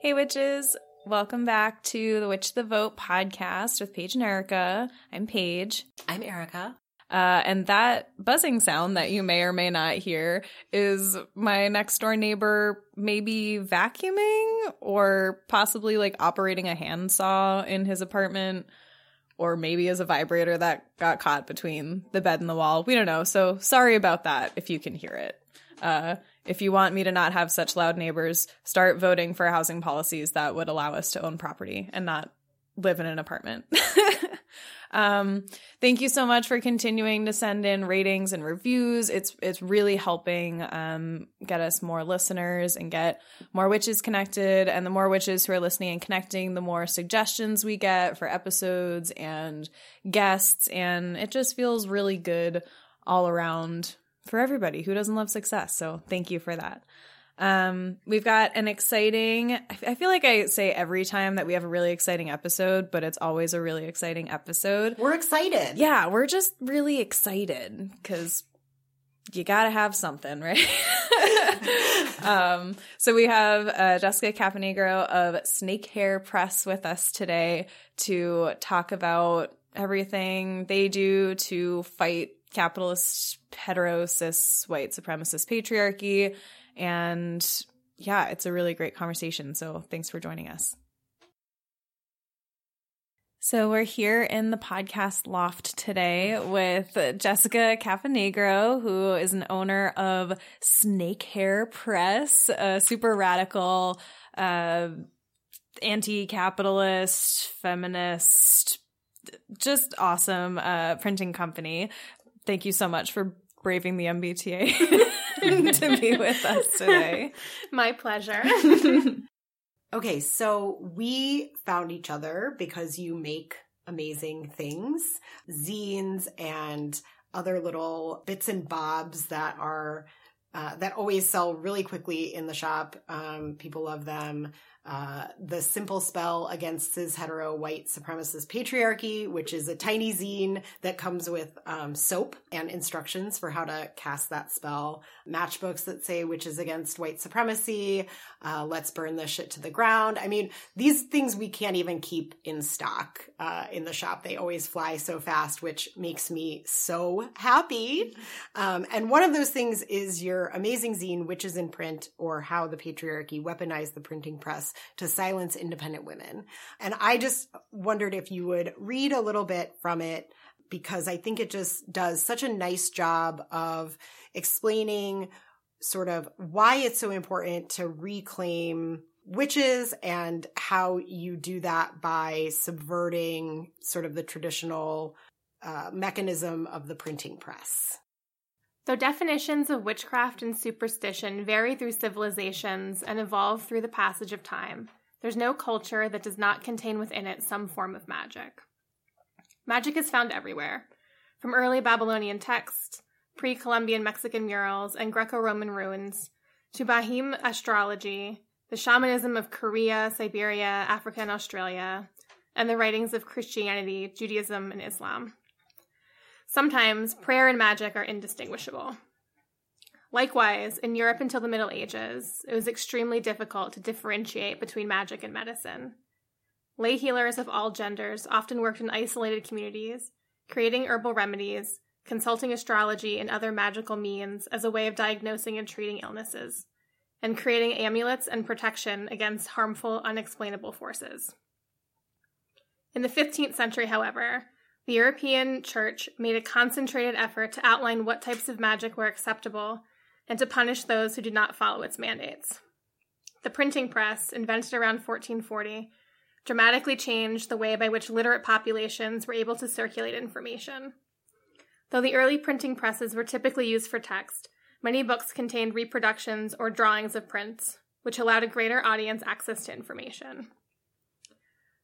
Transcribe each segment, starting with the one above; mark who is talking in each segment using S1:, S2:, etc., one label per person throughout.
S1: Hey, witches. Welcome back to the Witch the Vote podcast with Paige and Erica. I'm Paige.
S2: I'm Erica.
S1: Uh, and that buzzing sound that you may or may not hear is my next door neighbor maybe vacuuming or possibly like operating a handsaw in his apartment or maybe as a vibrator that got caught between the bed and the wall. We don't know. So sorry about that if you can hear it. Uh, if you want me to not have such loud neighbors, start voting for housing policies that would allow us to own property and not live in an apartment. um, thank you so much for continuing to send in ratings and reviews. It's it's really helping um, get us more listeners and get more witches connected. And the more witches who are listening and connecting, the more suggestions we get for episodes and guests. And it just feels really good all around for everybody who doesn't love success. So thank you for that. Um, we've got an exciting, I feel like I say every time that we have a really exciting episode, but it's always a really exciting episode.
S2: We're excited.
S1: Yeah, we're just really excited because you gotta have something, right? um, so we have uh, Jessica Caponegro of Snake Hair Press with us today to talk about everything they do to fight capitalist, hetero, cis, white supremacist patriarchy. And yeah, it's a really great conversation. So thanks for joining us. So we're here in the podcast loft today with Jessica Caponegro, who is an owner of Snake Hair Press, a super radical, uh, anti-capitalist, feminist, just awesome uh, printing company. Thank you so much for braving the MBTA to be with us today.
S3: My pleasure.
S2: okay, so we found each other because you make amazing things, zines and other little bits and bobs that are uh, that always sell really quickly in the shop. Um, people love them. Uh, the simple spell against cis hetero white supremacist patriarchy, which is a tiny zine that comes with um, soap and instructions for how to cast that spell. Matchbooks that say witches against white supremacy. Uh, let's burn this shit to the ground. I mean, these things we can't even keep in stock uh, in the shop. They always fly so fast, which makes me so happy. Um, and one of those things is your amazing zine, Witches in Print, or How the Patriarchy Weaponized the Printing Press to silence independent women. And I just wondered if you would read a little bit from it because I think it just does such a nice job of explaining sort of why it's so important to reclaim witches and how you do that by subverting sort of the traditional uh, mechanism of the printing press.
S3: Though definitions of witchcraft and superstition vary through civilizations and evolve through the passage of time, there's no culture that does not contain within it some form of magic. Magic is found everywhere, from early Babylonian texts, pre Columbian Mexican murals, and Greco Roman ruins, to Bahim astrology, the shamanism of Korea, Siberia, Africa, and Australia, and the writings of Christianity, Judaism, and Islam. Sometimes prayer and magic are indistinguishable. Likewise, in Europe until the Middle Ages, it was extremely difficult to differentiate between magic and medicine. Lay healers of all genders often worked in isolated communities, creating herbal remedies, consulting astrology and other magical means as a way of diagnosing and treating illnesses, and creating amulets and protection against harmful, unexplainable forces. In the 15th century, however, the European Church made a concentrated effort to outline what types of magic were acceptable and to punish those who did not follow its mandates. The printing press, invented around 1440, dramatically changed the way by which literate populations were able to circulate information. Though the early printing presses were typically used for text, many books contained reproductions or drawings of prints, which allowed a greater audience access to information.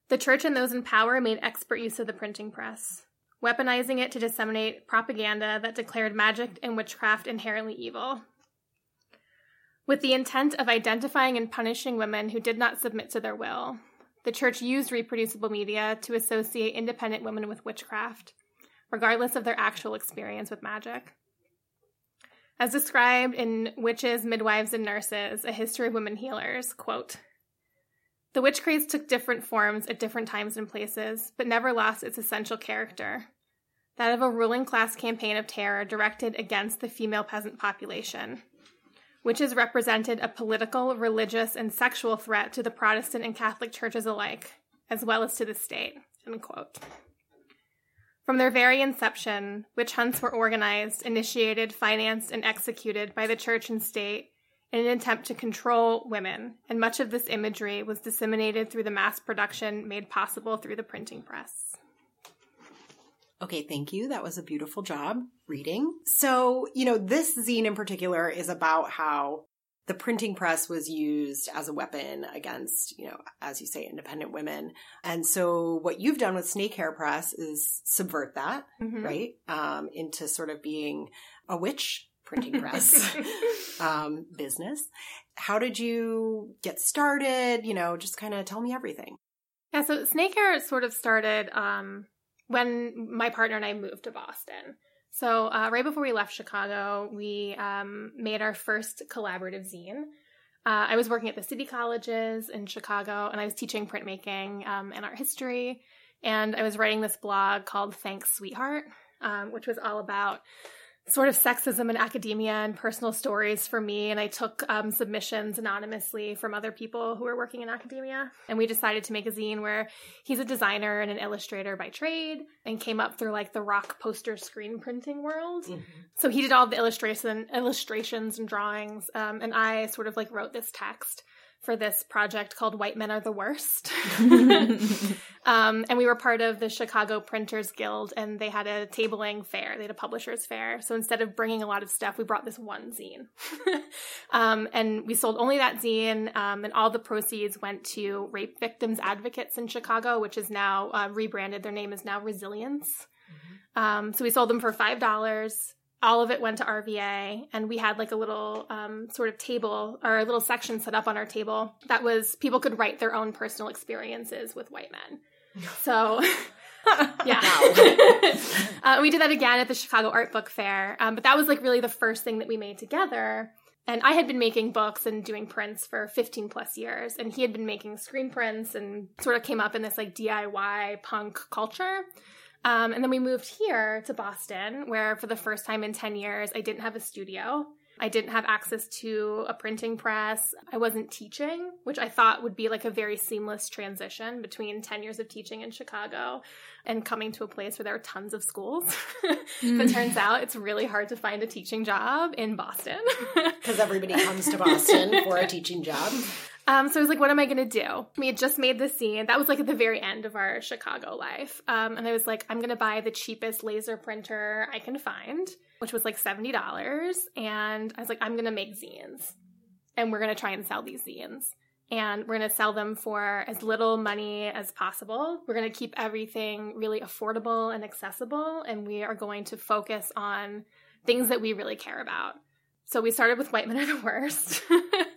S3: The church and those in power made expert use of the printing press, weaponizing it to disseminate propaganda that declared magic and witchcraft inherently evil. With the intent of identifying and punishing women who did not submit to their will, the church used reproducible media to associate independent women with witchcraft, regardless of their actual experience with magic. As described in Witches, Midwives, and Nurses, A History of Women Healers, quote, The witch craze took different forms at different times and places, but never lost its essential character that of a ruling class campaign of terror directed against the female peasant population. Witches represented a political, religious, and sexual threat to the Protestant and Catholic churches alike, as well as to the state. From their very inception, witch hunts were organized, initiated, financed, and executed by the church and state in an attempt to control women, and much of this imagery was disseminated through the mass production made possible through the printing press.
S2: Okay, thank you. That was a beautiful job reading. So, you know, this zine in particular is about how the printing press was used as a weapon against, you know, as you say, independent women. And so what you've done with Snake Hair Press is subvert that,
S3: Mhm.
S2: right? Um, into sort of being a witch printing press um, business. How did you get started? You know, just kind of tell me everything.
S3: Yeah, so Snake Hair sort of started um, when my partner and I moved to Boston. So uh, right before we left Chicago, we um, made our first collaborative zine. Uh, I was working at the city colleges in Chicago, and I was teaching printmaking um, and art history. And I was writing this blog called Thanks Sweetheart, um, which was all about sort of sexism in academia and personal stories for me. And I took um, submissions anonymously from other people who were working in academia. And we decided to make a zine where he's a designer and an illustrator by trade and came up through like the rock poster screen printing world. So he did all the illustration, illustrations and drawings. Um, and I sort of like wrote this text for this project called White Men Are the Worst. um, and we were part of the Chicago Printers Guild, and they had a tabling fair. They had a publishers fair. So instead of bringing a lot of stuff, we brought this one zine. um, and we sold only that zine, um, and all the proceeds went to Rape Victims Advocates in Chicago, which is now uh, rebranded. Their name is now Resilience. Um, so we sold them for five dollars. All of it went to RVA, and we had like a little um, sort of table or a little section set up on our table that was people could write their own personal experiences with white men. So, yeah, uh, we did that again at the Chicago Art Book Fair. Um, but that was like really the first thing that we made together. And I had been making books and doing prints for 15 plus years, and he had been making screen prints and sort of came up in this like DIY punk culture. Um, and then we moved here to Boston, where for the first time in 10 years, I didn't have a studio. I didn't have access to a printing press. I wasn't teaching, which I thought would be like a very seamless transition between 10 years of teaching in Chicago and coming to a place where there are tons of schools. but turns out it's really hard to find a teaching job in Boston.
S2: Because everybody comes to Boston for a teaching job.
S3: Um, so I was like, what am I going to do? We had just made the zine. That was like at the very end of our Chicago life. Um, and I was like, I'm going to buy the cheapest laser printer I can find, which was like $70. And I was like, I'm going to make zines. And we're going to try and sell these zines. And we're going to sell them for as little money as possible. We're going to keep everything really affordable and accessible. And we are going to focus on things that we really care about. So we started with White Men Are the Worst.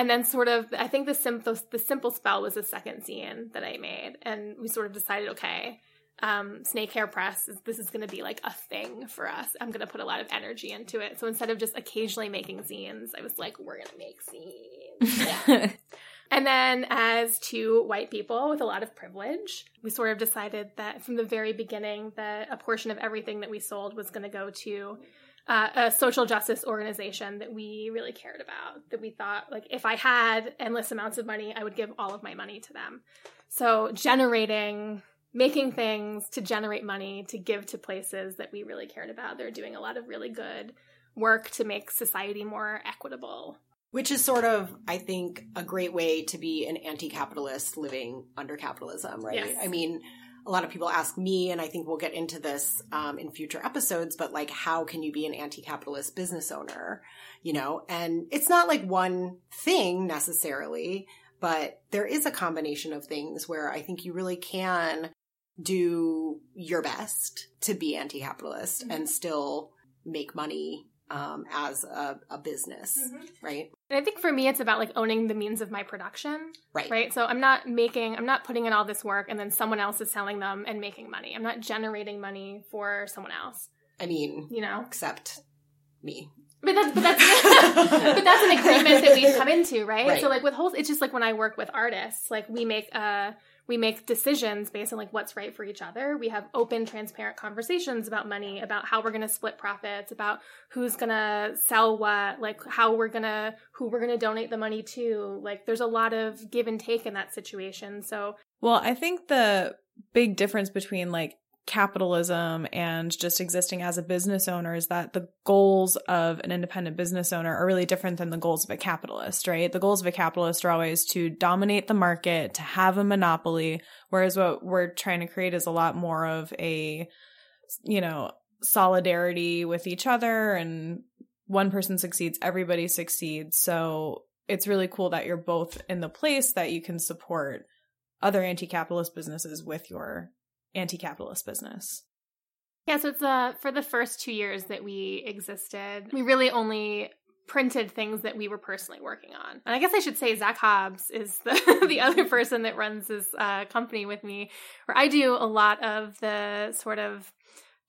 S3: and then sort of, I think the, sim- the, the simple spell was the second zine that I made. And we sort of decided, okay, um, Snake Hair Press, is, this is going to be like a thing for us. I'm going to put a lot of energy into it. So instead of just occasionally making zines, I was like, we're going to make zines. Yeah. And then, as two white people with a lot of privilege, we sort of decided that from the very beginning that a portion of everything that we sold was going to go to uh, a social justice organization that we really cared about. That we thought, like, if I had endless amounts of money, I would give all of my money to them. So, generating, making things to generate money to give to places that we really cared about. They're doing a lot of really good work to make society more equitable
S2: Which is sort of, I think, a great way to be an anti capitalist living under capitalism, right?
S3: Yes.
S2: I mean, a lot of people ask me, and I think we'll get into this um, in future episodes, but like, how can you be an anti capitalist business owner? You know, and it's not like one thing necessarily, but there is a combination of things where I think you really can do your best to be anti capitalist
S3: Mm-hmm.
S2: and still make money um, as a, a business,
S3: Mm-hmm.
S2: right?
S3: And I think for me, it's about like owning the means of my production,
S2: Right.
S3: right? So I'm not making, I'm not putting in all this work and then someone else is selling them and making money. I'm not generating money for someone else,
S2: I mean,
S3: you know?
S2: except me.
S3: But that's but that's but that's an agreement that we've come into, right?
S2: Right.
S3: So like with whole, it's just like when I work with artists, like we make uh we make decisions based on like what's right for each other. We have open, transparent conversations about money, about how we're going to split profits, about who's going to sell what, like how we're going to who we're going to donate the money to. Like there's a lot of give and take in that situation. So
S1: Well, I think the big difference between like capitalism and just existing as a business owner is that the goals of an independent business owner are really different than the goals of a capitalist, right? The goals of a capitalist are always to dominate the market, to have a monopoly, whereas what we're trying to create is a lot more of a, you know, solidarity with each other and one person succeeds, everybody succeeds. So it's really cool that you're both in the place that you can support other anti-capitalist businesses with your anti-capitalist business.
S3: Yeah, so it's uh for the first two years that we existed, we really only printed things that we were personally working on. And I guess I should say Zach Hobbs is the the other person that runs this uh, company with me, where I do a lot of the sort of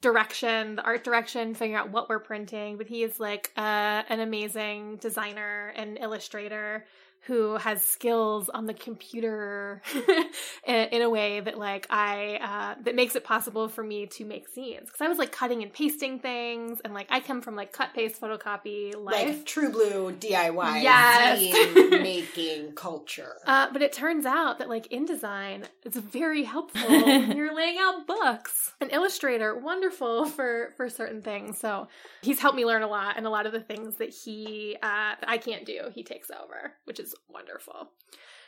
S3: direction, the art direction, figuring out what we're printing. But he is like uh, an amazing designer and illustrator who has skills on the computer in, in a way that like I uh, that makes it possible for me to make zines because I was like cutting and pasting things and like I come from like cut paste photocopy life.
S2: like True Blue DIY
S3: Yes.
S2: making culture.
S3: Uh, but it turns out that, like InDesign, it's very helpful when you're laying out books. An illustrator, wonderful for for certain things. So he's helped me learn a lot, and a lot of the things that he uh, that I can't do, he takes over, which is wonderful.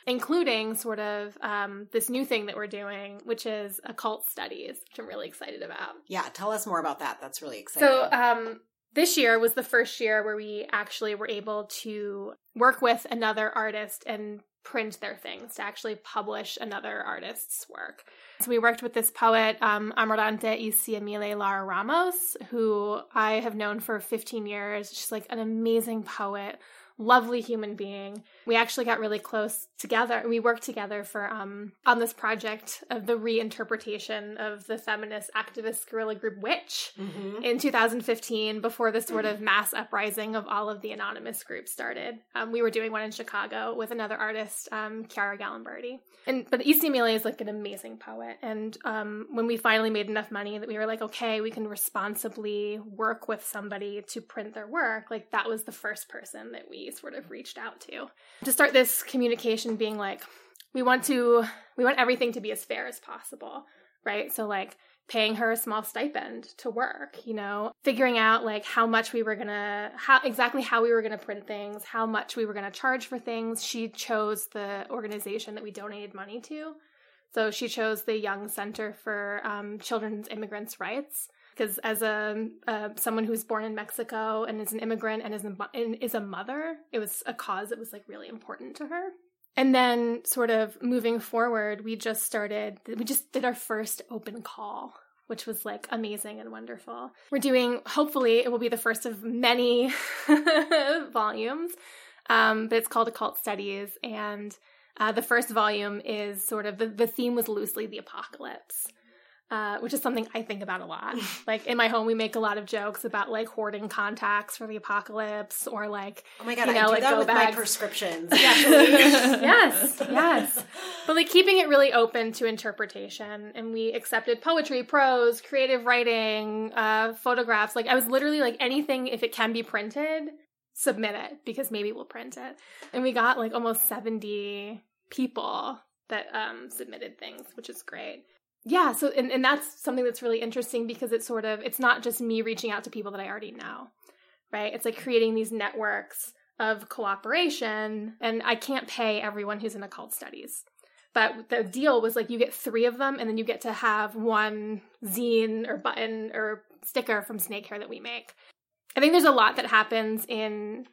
S3: Including sort of um, this new thing that we're doing, which is occult studies, which I'm really excited about.
S2: yeah, tell us more about that. That's really exciting.
S3: So, um, this year was the first year where we actually were able to work with another artist and print their things to actually publish another artist's work. So we worked with this poet, um, Amarante Isiamile Lara Ramos, who I have known for 15 years. She's like an amazing poet, lovely human being. We actually got really close together. We worked together for um, on this project of the reinterpretation of the feminist activist guerrilla group Witch
S2: Mhm.
S3: in 2015 before the sort of mass uprising of all of the anonymous groups started. Um, we were doing one in Chicago with another artist, um, Chiara Gallimberti. And but Easty Amelia is like an amazing poet. And um, when we finally made enough money that we were like, okay, we can responsibly work with somebody to print their work, like that was the first person that we sort of reached out to. To start this communication being like we want to we want everything to be as fair as possible right? So like paying her a small stipend to work you know? Figuring out like how much we were gonna how exactly how we were gonna print things how much we were gonna charge for things. She chose the organization that we donated money to. So she chose the young center for um, children's immigrants rights because as a uh, someone who's born in Mexico and is an immigrant and is a, and is a mother, it was a cause that was like really important to her. And then, sort of moving forward, we just started. We just did our first open call, which was like amazing and wonderful. We're doing. Hopefully, it will be the first of many volumes, um, but it's called Occult Studies, and uh, the first volume is sort of the, the theme was loosely the apocalypse uh, which is something I think about a lot. like in my home, we make a lot of jokes about like hoarding contacts for the apocalypse, or like
S2: oh my god,
S3: you know,
S2: I do
S3: like
S2: that
S3: go
S2: with my prescriptions.
S3: yes, yes. But like keeping it really open to interpretation, and we accepted poetry, prose, creative writing, uh, photographs. Like I was literally like anything if it can be printed, submit it because maybe we'll print it. And we got like almost seventy people that um, submitted things, which is great yeah so and, and that's something that's really interesting because it's sort of it's not just me reaching out to people that i already know right? It's like creating these networks of cooperation and i can't pay everyone who's in occult studies. But the deal was like you get three of them and then you get to have one zine or button or sticker from snake hair that we make. I think there's a lot that happens in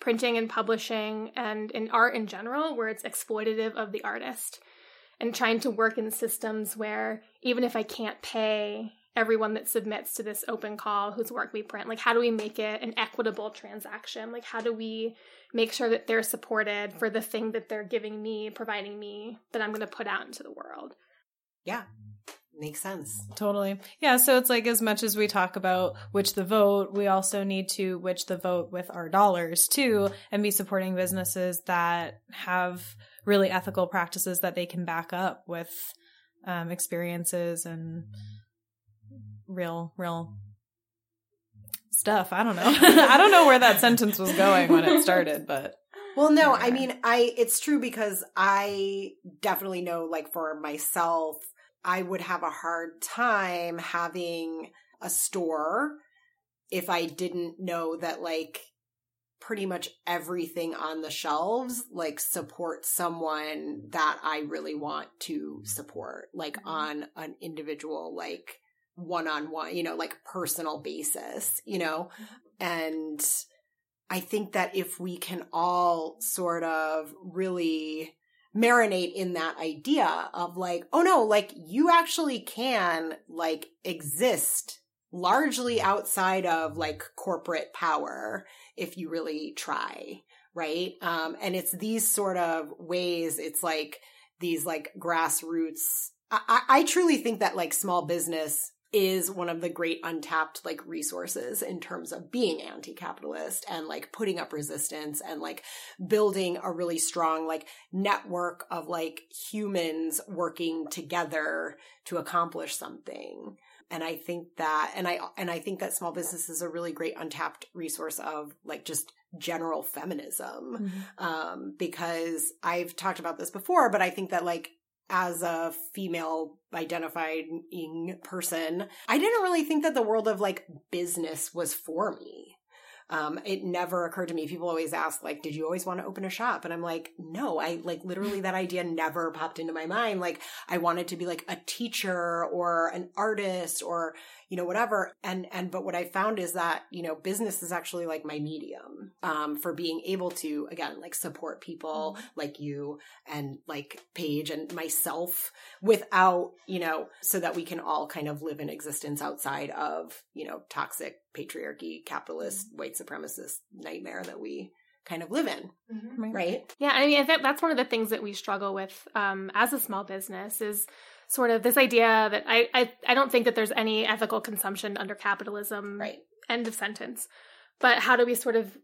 S3: printing and publishing and in art in general where it's exploitative of the artist and trying to work in systems where even if I can't pay everyone that submits to this open call whose work we print, like how do we make it an equitable transaction? Like how do we make sure that they're supported for the thing that they're giving me, providing me that I'm going to put out into the world?
S2: Yeah. Makes sense.
S1: Totally. Yeah. So it's like as much as we talk about Witch the Vote, we also need to witch the vote with our dollars too and be supporting businesses that have really ethical practices that they can back up with um, experiences and real, real stuff. I don't know. I don't know where that sentence was going when it started, but.
S2: Well, no, I mean, I, it's true because I definitely know, like, for myself, I would have a hard time having a store if I didn't know that, like, pretty much everything on the shelves like supports someone that I really want to support like mm-hmm. on an individual like one-on-one you know like personal basis you know mm-hmm. and I think that if we can all sort of really marinate in that idea of like, oh no, like you actually can like exist largely outside of like corporate power if you really try, right? Um, and it's these sort of ways, it's like these like grassroots. I, I truly think that like small business is one of the great untapped like resources in terms of being anti-capitalist and like putting up resistance and like building a really strong like network of like humans working together to accomplish something and i think that and i and i think that small business is a really great untapped resource of like just general feminism mm-hmm. um because i've talked about this before but i think that like as a female identifying person, I didn't really think that the world of like business was for me. Um, it never occurred to me. People always ask, like, did you always want to open a shop? And I'm like, no, I like literally that idea never popped into my mind. Like, I wanted to be like a teacher or an artist or, you know, whatever. And, and, but what I found is that, you know, business is actually like my medium, um, for being able to, again, like support people mm-hmm. like you and like Paige and myself without, you know, so that we can all kind of live in existence outside of, you know, toxic patriarchy, capitalist, mm-hmm. white supremacist nightmare that we kind of live in mm-hmm. right
S3: yeah i mean i that's one of the things that we struggle with um, as a small business is sort of this idea that I, I I don't think that there's any ethical consumption under capitalism.
S2: Right.
S3: End of sentence. But how do we sort of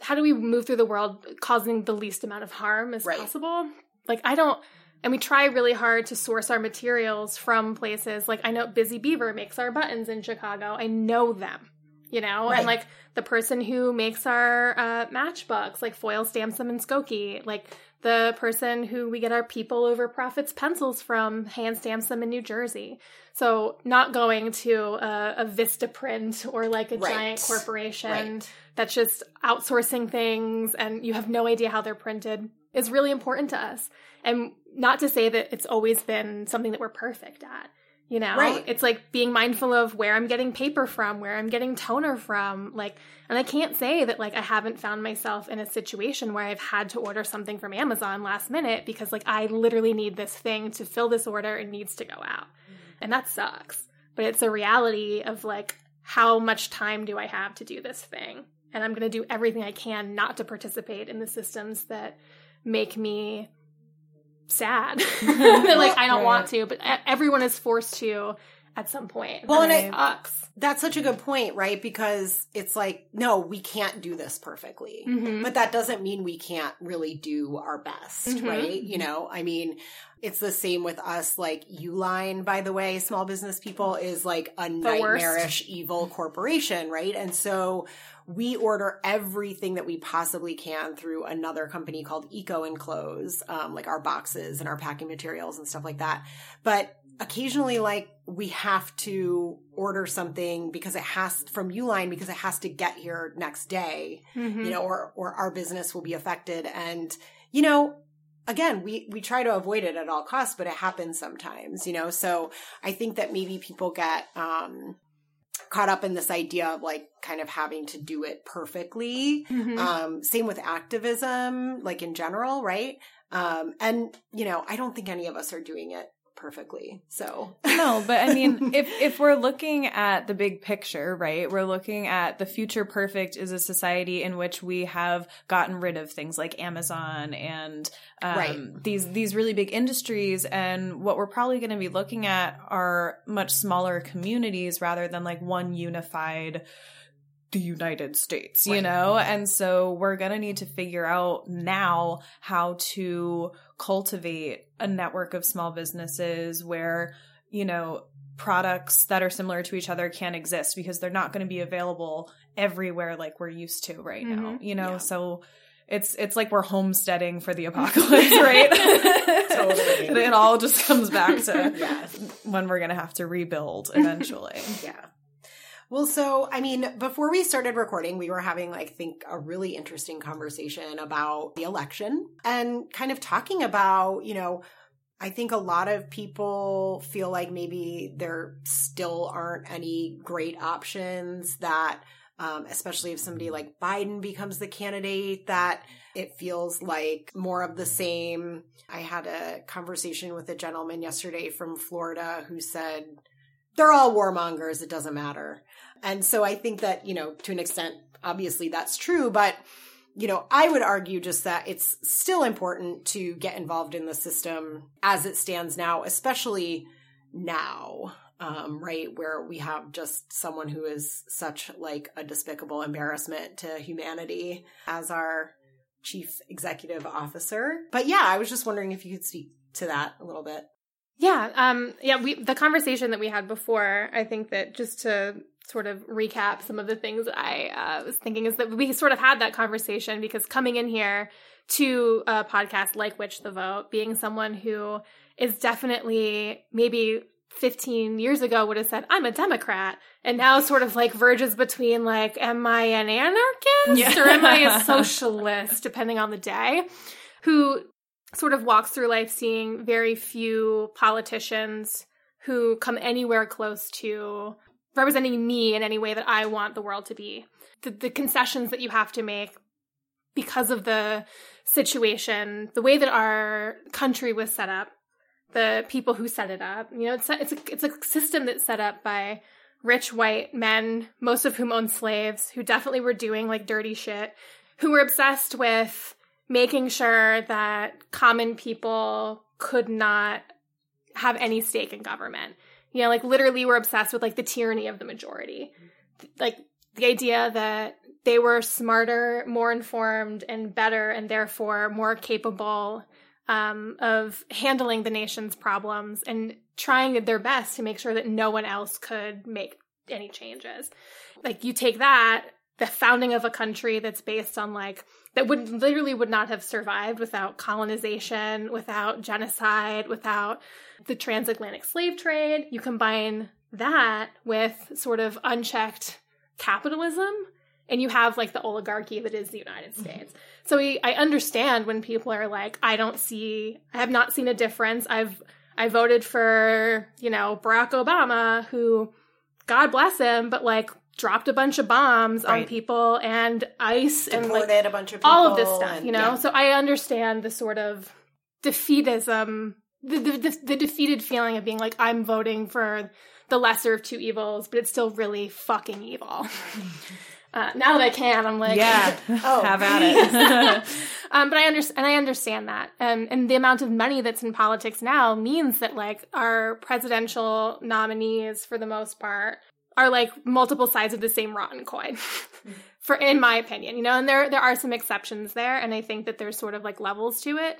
S3: how do we move through the world causing the least amount of harm as right. possible? Like I don't and we try really hard to source our materials from places like I know Busy Beaver makes our buttons in Chicago. I know them you know right. and like the person who makes our uh, matchbooks like foil stamps them in skokie like the person who we get our people over profits pencils from hand stamps them in new jersey so not going to a, a Vistaprint or like a right. giant corporation right. that's just outsourcing things and you have no idea how they're printed is really important to us and not to say that it's always been something that we're perfect at you know?
S2: Right.
S3: it's like being mindful of where i'm getting paper from where i'm getting toner from like and i can't say that like i haven't found myself in a situation where i've had to order something from amazon last minute because like i literally need this thing to fill this order. And needs to go out. And that sucks. But it's a reality of like how much time do i have to do this thing? And i'm going to do everything i can not to participate in the systems that make me sad that like I don't right. want to, but everyone is forced to at some point.
S2: Well, and it sucks. That's such a good point, right? Because it's like, no, we can't do this perfectly, mm-hmm. but that doesn't mean we can't really do our best, mm-hmm. right? You know, I mean, it's the same with us. Like Uline, by the way, small business people is like a nightmarish evil corporation, right? And so we order everything that we possibly can through another company called Eco Enclose, um, like our boxes and our packing materials and stuff like that. But occasionally, like we have to order something because it has from Uline because it has to get here next day, mm-hmm. you know, or or our business will be affected. And you know, again, we we try to avoid it at all costs, but it happens sometimes, you know. So I think that maybe people get um caught up in this idea of like kind of having to do it perfectly. Mm-hmm. Um, same with activism, like in general, right? Um, and you know, I don't think any of us are doing it perfectly. So
S1: no, but I mean, if if we're looking at the big picture, right? We're looking at the future perfect is a society in which we have gotten rid of things like Amazon and um, right. these these really big industries, and what we're probably going to be looking at are much smaller communities rather than like one unified the United States, you right. know? And so we're going to need to figure out now how to cultivate a network of small businesses where, you know, products that are similar to each other can exist because they're not going to be available everywhere like we're used to right mm-hmm. now, you know? Yeah. So it's it's like we're homesteading for the apocalypse, right? totally. it all just comes back to yes. when we're going to have to rebuild eventually.
S2: yeah. Well, so I mean, before we started recording, we were having like think a really interesting conversation about the election and kind of talking about, you know, I think a lot of people feel like maybe there still aren't any great options that um, especially if somebody like Biden becomes the candidate, that it feels like more of the same. I had a conversation with a gentleman yesterday from Florida who said, they're all warmongers. It doesn't matter. And so I think that, you know, to an extent, obviously that's true, but you know, I would argue just that it's still important to get involved in the system as it stands now, especially now, um, right, where we have just someone who is such like a despicable embarrassment to humanity as our chief executive officer. But yeah, I was just wondering if you could speak to that a little bit.
S3: Yeah, um, yeah. We the conversation that we had before. I think that just to sort of recap some of the things I uh, was thinking is that we sort of had that conversation because coming in here to a podcast like Witch the Vote, being someone who is definitely maybe 15 years ago would have said, I'm a Democrat, and now sort of like verges between like, am I an anarchist yeah. or am I a socialist, depending on the day, who sort of walks through life seeing very few politicians who come anywhere close to representing me in any way that I want the world to be. The, the concessions that you have to make because of the situation, the way that our country was set up, the people who set it up. You know, it's a, it's a, it's a system that's set up by rich white men, most of whom owned slaves, who definitely were doing like dirty shit, who were obsessed with making sure that common people could not have any stake in government. You know, like literally we're obsessed with like the tyranny of the majority. Like the idea that they were smarter, more informed, and better, and therefore more capable um, of handling the nation's problems and trying their best to make sure that no one else could make any changes. Like you take that, the founding of a country that's based on like that would literally would not have survived without colonization, without genocide, without the transatlantic slave trade. You combine that with sort of unchecked capitalism and you have like the oligarchy that is the United mm-hmm. States. Mm-hmm. So we, I understand when people are like, I don't see, I have not seen a difference. I've, I voted for, you know, Barack Obama, who, God bless him, but like dropped a bunch of bombs right. on people and ICE
S2: Deported
S3: and like
S2: a bunch of people
S3: all of this stuff, and, you know? Yeah. So I understand the sort of defeatism, the, the, the, defeated feeling of being like, I'm voting for the lesser of two evils, but it's still really fucking evil. Uh, now that I can, I'm like,
S1: yeah, oh, have at it.
S3: um, but I understand, and I understand that, um, and the amount of money that's in politics now means that like our presidential nominees, for the most part, are like multiple sides of the same rotten coin. for in my opinion, you know, and there there are some exceptions there, and I think that there's sort of like levels to it.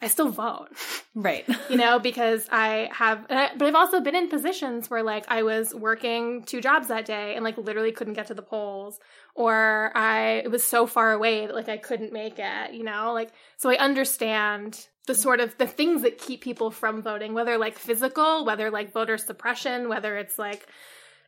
S3: I still vote.
S1: Right.
S3: you know, because I have, but I've also been in positions where like I was working two jobs that day and like literally couldn't get to the polls or I, it was so far away that like I couldn't make it, you know, like, so I understand the sort of the things that keep people from voting, whether like physical, whether like voter suppression, whether it's like,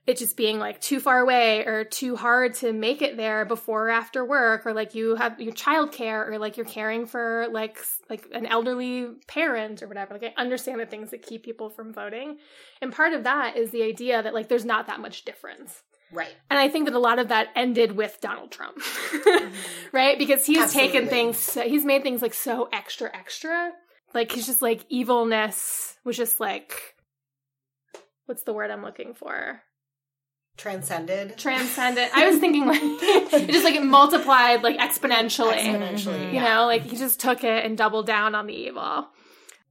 S3: it just being like too far away or too hard to make it there before or after work or like you have your childcare or like you're caring for like like an elderly parent or whatever like i understand the things that keep people from voting and part of that is the idea that like there's not that much difference
S2: Right.
S3: And I think that a lot of that ended with Donald Trump. mm-hmm. right? Because he's Absolutely. taken things, he's made things like so extra, extra like he's just like evilness was just like what's the word I'm looking for?
S2: Transcended.
S3: transcended I was thinking like it just like it multiplied like exponentially.
S2: Exponentially.
S3: You
S2: yeah.
S3: know, like he just took it and doubled down on the evil.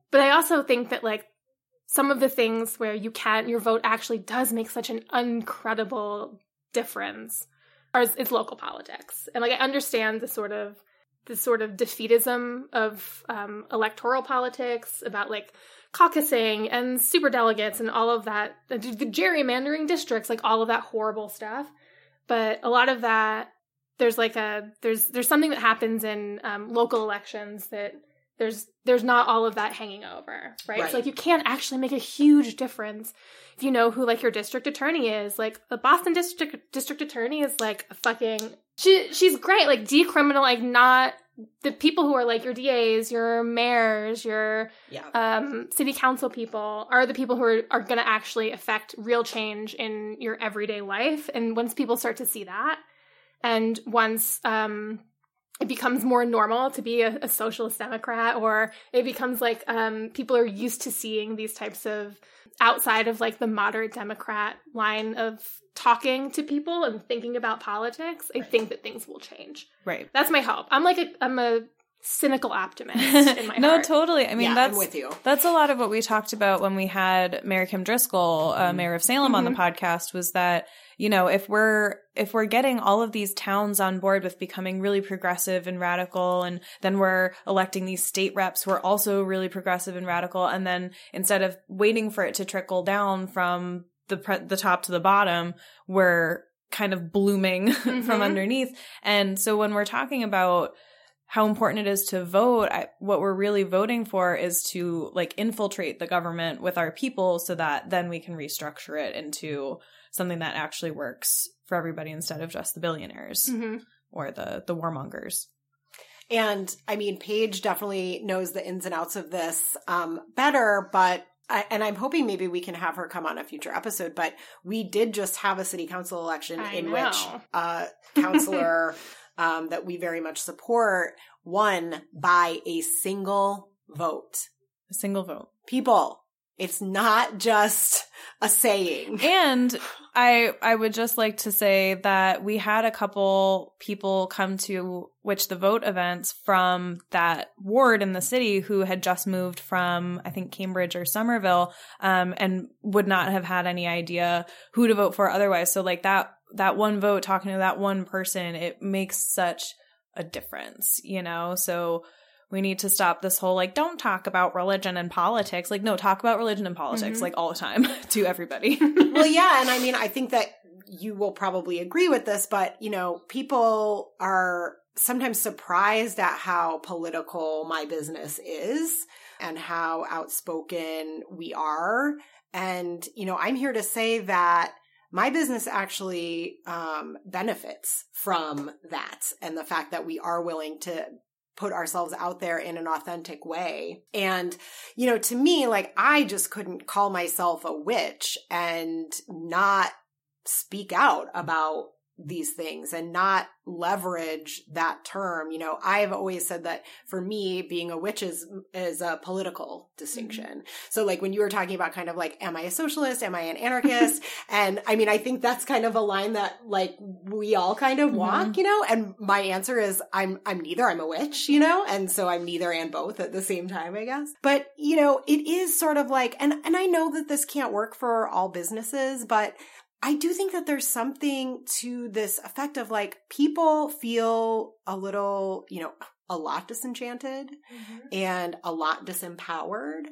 S3: But I also think that like some of the things where you can your vote actually does make such an incredible difference are it's local politics. And like I understand the sort of the sort of defeatism of um, electoral politics about like caucusing and super delegates and all of that the gerrymandering districts like all of that horrible stuff but a lot of that there's like a there's there's something that happens in um, local elections that there's there's not all of that hanging over right?
S2: Right.
S3: so like you can't actually make a huge difference if you know who like your district attorney is like the boston district district attorney is like a fucking she she's great like decriminal like not the people who are like your DAs, your mayors, your
S2: Yeah.
S3: um, city council people are the people who are, are going to actually affect real change in your everyday life. And once people start to see that, and once um, it becomes more normal to be a, a socialist Democrat, or it becomes like um, people are used to seeing these types of outside of like the moderate Democrat line of talking to people and thinking about politics, I think that things will change.
S1: Right.
S3: That's my hope. I'm like a I'm a cynical optimist in my
S1: no,
S3: heart.
S1: totally. I mean,
S2: yeah,
S1: that's
S2: I'm with you.
S1: That's a lot of what we talked about when we had Mayor Kim Driscoll, uh, Mayor of Salem, on the podcast. Was that you know if we're if we're getting all of these towns on board with becoming really progressive and radical, and then we're electing these state reps who are also really progressive and radical, and then instead of waiting for it to trickle down from the pre- the top to the bottom, we're kind of blooming from
S3: Mhm.
S1: underneath. And so when we're talking about how important it is to vote I, what we're really voting for is to like infiltrate the government with our people so that then we can restructure it into something that actually works for everybody instead of just the billionaires
S3: Mhm.
S1: or the the warmongers
S2: And I mean, Paige definitely knows the ins and outs of this um, better, but I, and I'm hoping maybe we can have her come on a future episode. But we did just have a city council election
S3: I
S2: in
S3: know.
S2: which a counselor um, that we very much support won by a single vote.
S1: a single vote
S2: People, it's not just a saying.
S1: and i i would just like to say that we had a couple people come to Witch the Vote events from that ward in the city who had just moved from i think cambridge or somerville um, and would not have had any idea who to vote for otherwise so like that that one vote talking to that one person it makes such a difference you know so we need to stop this whole like don't talk about religion and politics like no talk about religion and politics
S3: Mhm.
S1: like all the time to everybody
S2: well, yeah, and I mean, I think that you will probably agree with this, but you know, people are sometimes surprised at how political my business is and how outspoken we are. And you know, I'm here to say that my business actually um, benefits from that and the fact that we are willing to put ourselves out there in an authentic way. And you know, to me, like I just couldn't call myself a witch and not speak out about these things and not leverage that term. You know, I've always said that for me, being a witch is, is a political distinction. Mm-hmm. So like when you were talking about kind of like, am I a socialist? Am I an anarchist? and I mean, I think that's kind of a line that like we all kind of walk, mm-hmm. you know, and my answer is I'm, I'm neither. I'm a witch, you know, and so I'm neither and both at the same time, I guess. But, you know, it is sort of like, and, and I know that this can't work for all businesses, but I do think that there's something to this effect of like people feel a little, you know, a lot disenchanted mm-hmm. and a lot disempowered.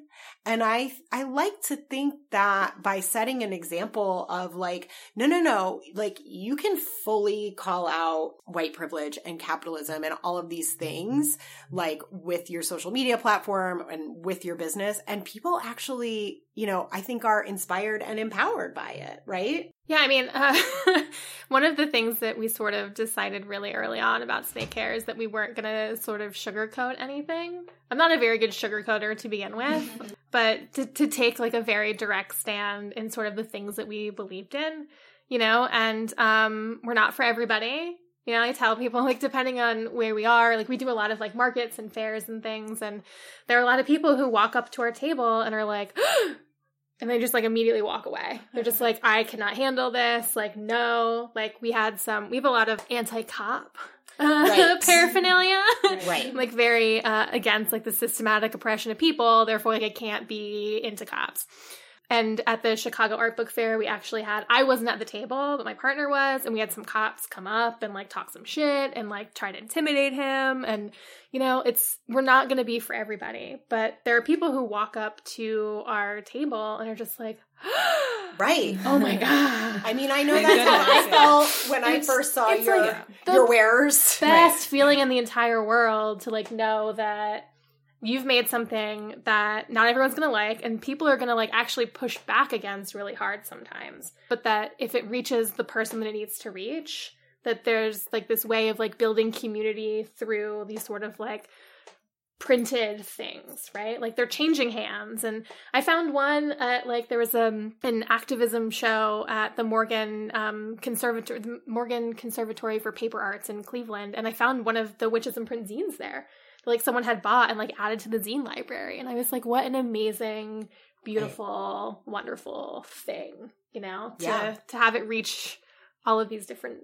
S2: And I, I like to think that by setting an example of like, no, no, no, like you can fully call out white privilege and capitalism and all of these things, like with your social media platform and with your business. And people actually, you know, I think are inspired and empowered by it, right?
S3: Yeah, I mean, uh, one of the things that we sort of decided really early on about snake hair is that we weren't going to sort of sugarcoat anything. I'm not a very good sugarcoater to begin with, but to, to take like a very direct stand in sort of the things that we believed in, you know, and um, we're not for everybody. You know, I tell people like depending on where we are, like we do a lot of like markets and fairs and things, and there are a lot of people who walk up to our table and are like, and they just like immediately walk away. They're just like, I cannot handle this. Like, no. Like we had some, we have a lot of anti-cop uh,
S2: Right.
S3: paraphernalia,
S2: Right.
S3: like very uh, against like the systematic oppression of people. Therefore, like I can't be into cops. And at the Chicago Art Book Fair, we actually had, I wasn't at the table, but my partner was, and we had some cops come up and like talk some shit and like try to intimidate him. And, you know, it's, we're not going to be for everybody, but there are people who walk up to our table and are just like,
S2: Right.
S3: oh my God.
S2: I mean, I know
S1: Thank
S2: that's how I felt when I first saw your
S3: like
S2: your wearers.
S3: Best feeling in the entire world to like know that you've made something that not everyone's gonna like and people are gonna like actually push back against really hard sometimes. But that if it reaches the person that it needs to reach that there's like this way of like building community through these sort of like printed things right? Like they're changing hands. And i found one at like there was a, an activism show at the morgan um conservatory morgan conservatory for paper arts in cleveland and i found one of the witches and print zines there like someone had bought and like added to the zine library and i was like what an amazing beautiful wonderful thing you know to
S2: Yeah.
S3: to have it reach all of these different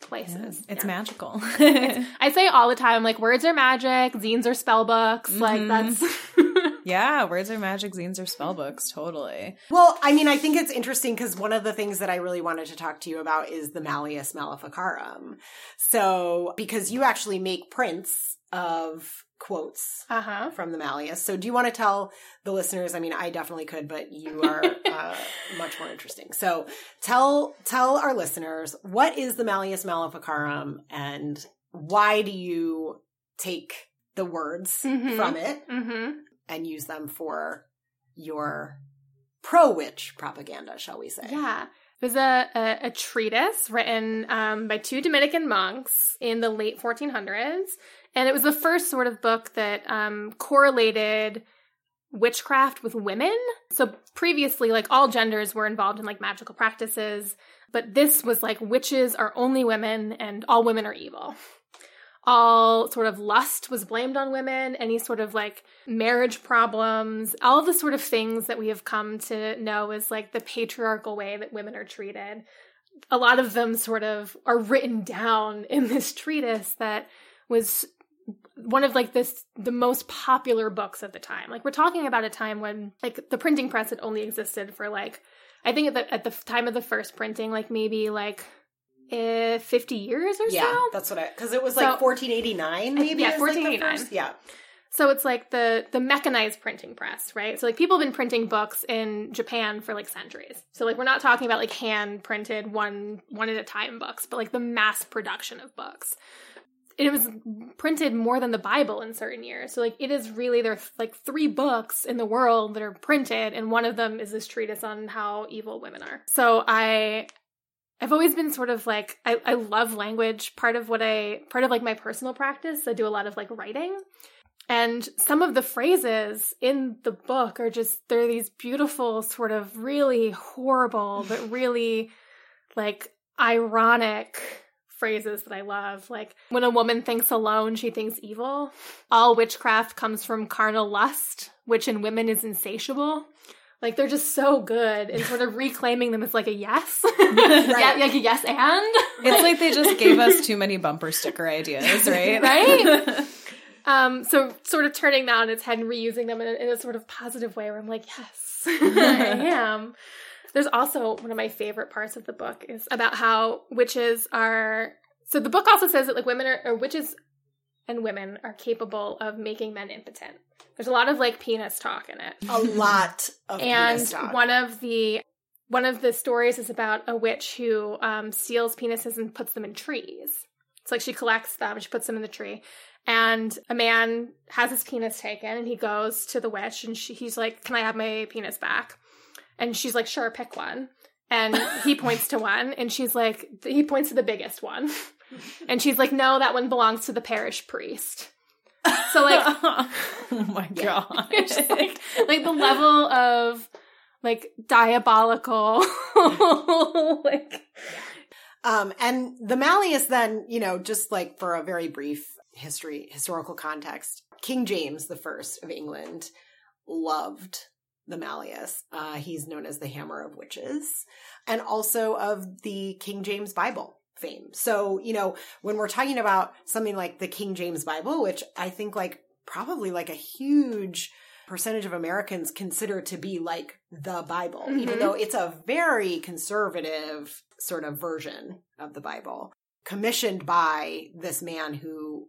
S3: places
S1: It's
S3: Yeah.
S1: magical.
S3: I say all the time, like words are magic, zines are spell books. Like
S1: Mhm.
S3: that's
S1: yeah, words are magic, zines are spell books, totally.
S2: Well, I mean, I think it's interesting because one of the things that I really wanted to talk to you about is the Malleus Maleficarum. So, because you actually make prints of quotes
S3: uh huh.
S2: from the Malleus. So, do you want to tell the listeners? I mean, I definitely could, but you are uh, much more interesting. So, tell tell our listeners what is the Malleus Maleficarum and why do you take the words
S3: Mhm.
S2: from it
S3: Mm-hmm.
S2: And use them for your pro witch propaganda, shall we say?
S3: Yeah. It was a, a, a treatise written um, by two Dominican monks in the late 1400s. And it was the first sort of book that um, correlated witchcraft with women. So previously, like all genders were involved in like magical practices, but this was like witches are only women and all women are evil. All sort of lust was blamed on women, any sort of like marriage problems, all the sort of things that we have come to know as like the patriarchal way that women are treated. A lot of them sort of are written down in this treatise that was one of like this the most popular books at the time. Like we're talking about a time when like the printing press had only existed for like I think at the at the time of the first printing, like maybe like eh, fifty years or
S2: Yeah,
S3: so.
S2: that's what I because it was
S3: So-
S2: like 1489, maybe.
S3: Yeah,
S2: is, like,
S3: 1489.
S2: first- yeah,
S3: So it's like the the mechanized printing press, right? So like people have been printing books in Japan for like centuries. So like we're not talking about like hand printed one one at a time books, but like the mass production of books. It was printed more than the Bible in certain years. So like it is really there are like three books in the world that are printed, and one of them is this treatise on how evil women are. So I I've always been sort of like I, I love language. Part of what I part of like my personal practice, I do a lot of like writing. And some of the phrases in the book are just, they're these beautiful, sort of really horrible, but really like ironic phrases that I love. Like, when a woman thinks alone, she thinks evil. All witchcraft comes from carnal lust, which in women is insatiable. Like, they're just so good and sort of reclaiming them as like a yes. yeah, like a yes and.
S1: It's like they just gave us too many bumper sticker ideas, right?
S3: Right? Um, so sort of turning that on its head and reusing them in a, in a sort of positive way where I'm like, yes, I am. There's also one of my favorite parts of the book is about how witches are. So the book also says that like women are, or witches and women are capable of making men impotent. There's a lot of like penis talk in it
S2: a lot of
S3: and one of the one of the stories is about a witch who um, steals penises and puts them in trees. It's like she collects them, she puts them in the tree, and a man has his penis taken, and he goes to the witch, and she, he's like, "Can I have my penis back?" And she's like, "Sure, pick one." And he points to one, and she's like, he points to the biggest one, and she's like, "No, that one belongs to the parish priest." So like
S1: oh my god.
S3: it's just like like the level of like diabolical like
S2: Um, and the Malleus then, you know, just like for a very brief history, historical context, King James the First of England loved the Malleus. Uh, he's known as the Hammer of Witches and also of the King James Bible fame. So, you know, when we're talking about something like the King James Bible, which I think like probably like a huge percentage of Americans consider to be like the Bible, mm-hmm. even though it's a very conservative sort of version of the Bible, commissioned by this man who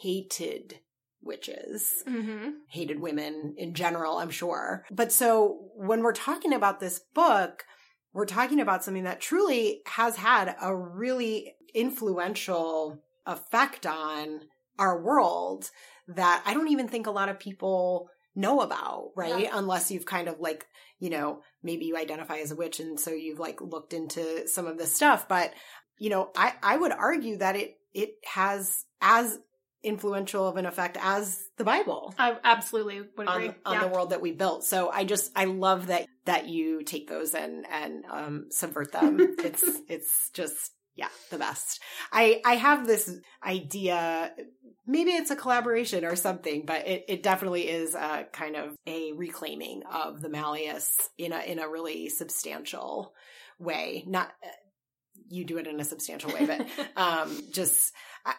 S2: hated witches, mm-hmm. hated women in general, I'm sure. But so when we're talking about this book, we're talking about something that truly has had a really influential effect on our world that I don't even think a lot of people know about, right? Yeah. Unless you've kind of like, you know, maybe you identify as a witch and so you've like looked into some of this stuff. But, you know, I, I would argue that it, it has as influential of an effect as the Bible.
S3: I absolutely would agree.
S2: On, on yeah. the world that we built. So I just, I love that, that you take those and, and, um, subvert them. it's, it's just, yeah, the best. I, I have this idea, maybe it's a collaboration or something, but it, it definitely is a kind of a reclaiming of the Malleus in a, in a really substantial way. Not, you do it in a substantial way, but, um, just,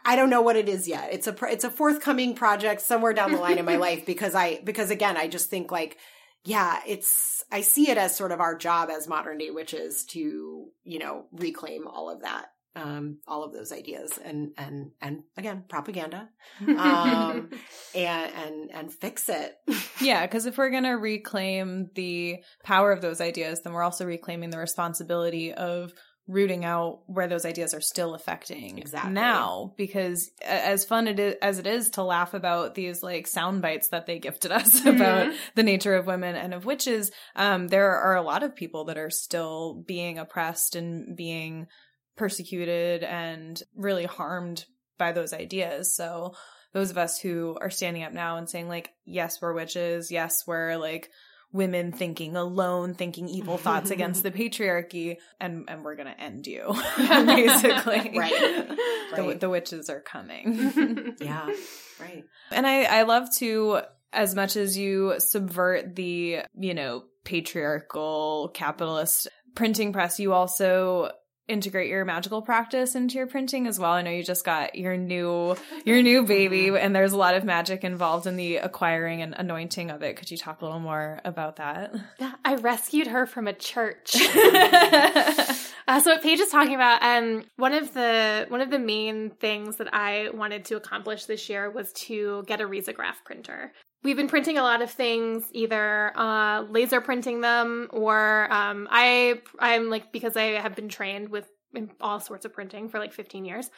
S2: I don't know what it is yet. It's a it's a forthcoming project somewhere down the line in my life because I because again I just think like yeah it's I see it as sort of our job as modern day witches to you know reclaim all of that um, all of those ideas and and and again propaganda um, and and and fix it
S1: yeah because if we're gonna reclaim the power of those ideas then we're also reclaiming the responsibility of rooting out where those ideas are still affecting
S2: exactly.
S1: now because as fun it is, as it is to laugh about these like sound bites that they gifted us mm-hmm. about the nature of women and of witches um, there are a lot of people that are still being oppressed and being persecuted and really harmed by those ideas so those of us who are standing up now and saying like yes we're witches yes we're like women thinking alone, thinking evil thoughts against the patriarchy, and and we're gonna end you, basically.
S2: right.
S1: The, the witches are coming.
S2: yeah. Right.
S1: And I I love to as much as you subvert the you know patriarchal capitalist printing press, you also integrate your magical practice into your printing as well. I know you just got your new your new baby and there's a lot of magic involved in the acquiring and anointing of it. Could you talk a little more about that?
S3: Yeah, I rescued her from a church. uh, so what Paige is talking about, um, one of the one of the main things that I wanted to accomplish this year was to get a risograph printer we've been printing a lot of things, either uh, laser printing them or um, I I'm like because I have been trained with all sorts of printing for like 15 years.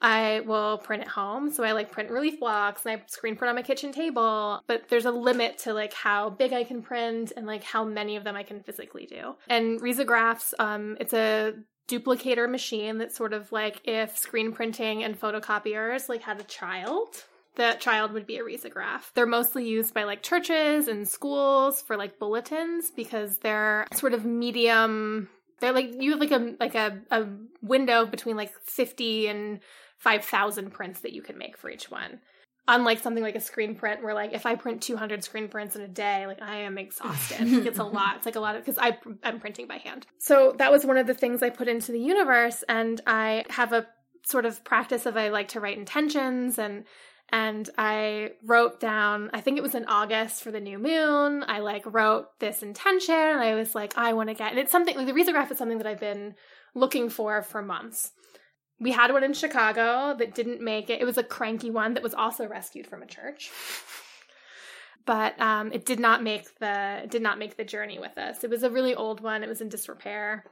S3: I will print at home. So I like print relief blocks and I screen print on my kitchen table. But there's a limit to like how big I can print and like how many of them I can physically do. And risographs, um, it's a duplicator machine that's sort of like if screen printing and photocopiers like had a child that child would be a risograph. They're mostly used by like churches and schools for like bulletins because they're sort of medium. They're like you have like a like a, a window between like fifty and five thousand prints that you can make for each one. Unlike something like a screen print, where like if I print two hundred screen prints in a day, like I am exhausted. it's a lot. It's like a lot of because I I'm printing by hand. So that was one of the things I put into the universe, and I have a sort of practice of I like to write intentions and and I wrote down, I think it was in August for the new moon. I like wrote this intention. I was like, I want to get, and it's something, like the risograph is something that I've been looking for for months. We had one in Chicago that didn't make it. It was a cranky one that was also rescued from a church. But um, it did not make the did not make the journey with us. It was a really old one. It was in disrepair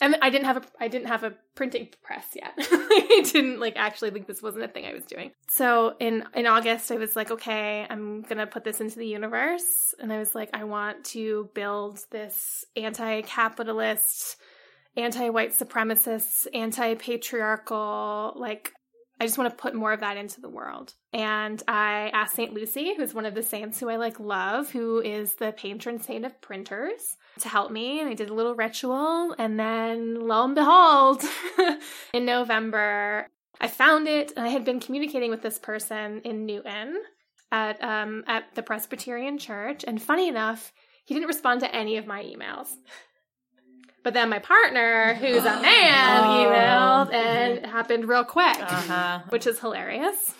S3: and I didn't have a I didn't have a printing press yet. I didn't like actually like this wasn't a thing I was doing. So in in August I was like, okay, I'm to put this into the universe and I was like I want to build this anti-capitalist, anti-white supremacist, anti-patriarchal like I just want to put more of that into the world. And I asked St. Lucy, who's one of the saints who I like love, who is the patron saint of printers, to help me. And I did a little ritual. And then lo and behold, in November, I found it and I had been communicating with this person in Newton at um at the Presbyterian Church. And funny enough, he didn't respond to any of my emails. But then my partner, who's a man,
S1: Oh.
S3: emailed and it happened real quick,
S1: Uh-huh.
S3: which is hilarious.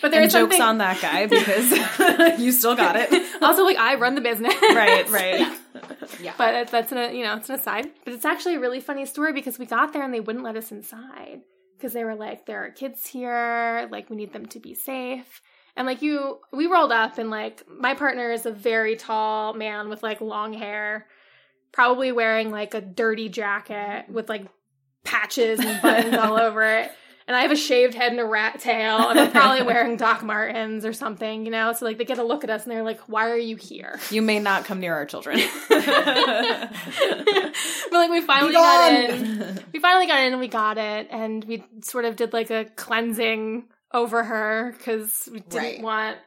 S3: But
S1: There
S3: there's
S1: jokes
S3: something
S1: on that guy because you still got it.
S3: also like I run the business.
S1: Right, right.
S2: Yeah. Yeah.
S3: But it- that's an you know it's an aside. But it's actually a really funny story because we got there and they wouldn't let us inside because they were like there are kids here, like we need them to be safe. And like you, we rolled up and like my partner is a very tall man with like long hair, probably wearing like a dirty jacket with like patches and buttons all over it. And I have a shaved head and a rat tail, and I'm probably wearing Doc Martens or something, you know? So, like, they get a look at us and they're like, why are you here?
S1: You may not come near our children.
S3: but like we finally got in. We finally got in and we got it, and we sort of did like a cleansing over her because we didn't
S2: Right.
S3: want.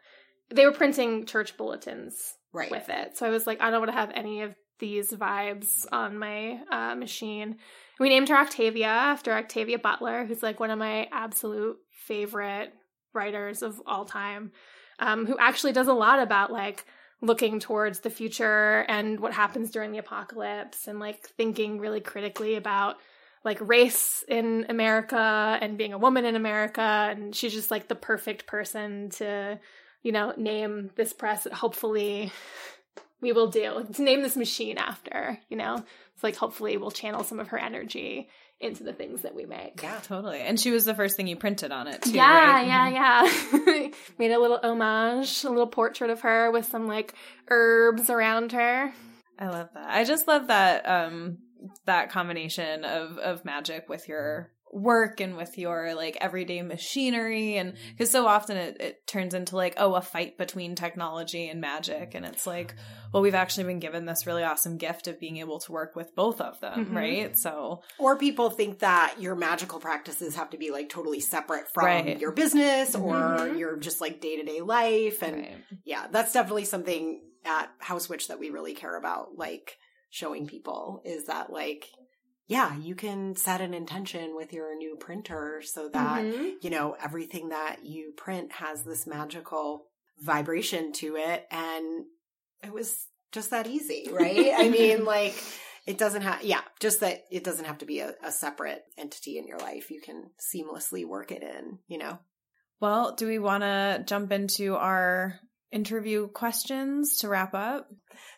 S3: They were printing church bulletins
S2: Right.
S3: with it, so I was like, I don't want to have any of these vibes on my uh, machine. We named her Octavia after Octavia Butler, who's like one of my absolute favorite writers of all time, um, who actually does a lot about like looking towards the future and what happens during the apocalypse and like thinking really critically about like race in America and being a woman in America. And she's just like the perfect person to, you know, name this press hopefully we will do to name this machine after, you know? It's like hopefully we'll channel some of her energy into the things that we make.
S2: Yeah.
S1: totally. And she was the first thing you printed on it, too.
S3: yeah,
S1: right?
S3: yeah, yeah. Made a little homage, a little portrait of her with some like herbs around her.
S1: I love that. I just love that um that combination of of magic with your work and with your like everyday machinery and because so often it, it turns into like oh a fight between technology and magic and it's like well we've actually been given this really awesome gift of being able to work with both of them
S3: Mhm.
S1: right so
S2: Or people think that your magical practices have to be like totally separate from
S1: Right.
S2: your business or
S3: Mhm.
S2: your just like day to day life. And
S1: right.
S2: yeah, that's definitely something at House Witch that we really care about, like showing people is that like, yeah, you can set an intention with your new printer so that,
S3: Mhm.
S2: you know, everything that you print has this magical vibration to it. And it was just that easy, right? I mean, like, it doesn't have, yeah, just that it doesn't have to be a, a separate entity in your life. You can seamlessly work it in, you know?
S1: well do we want to jump into our interview questions to wrap up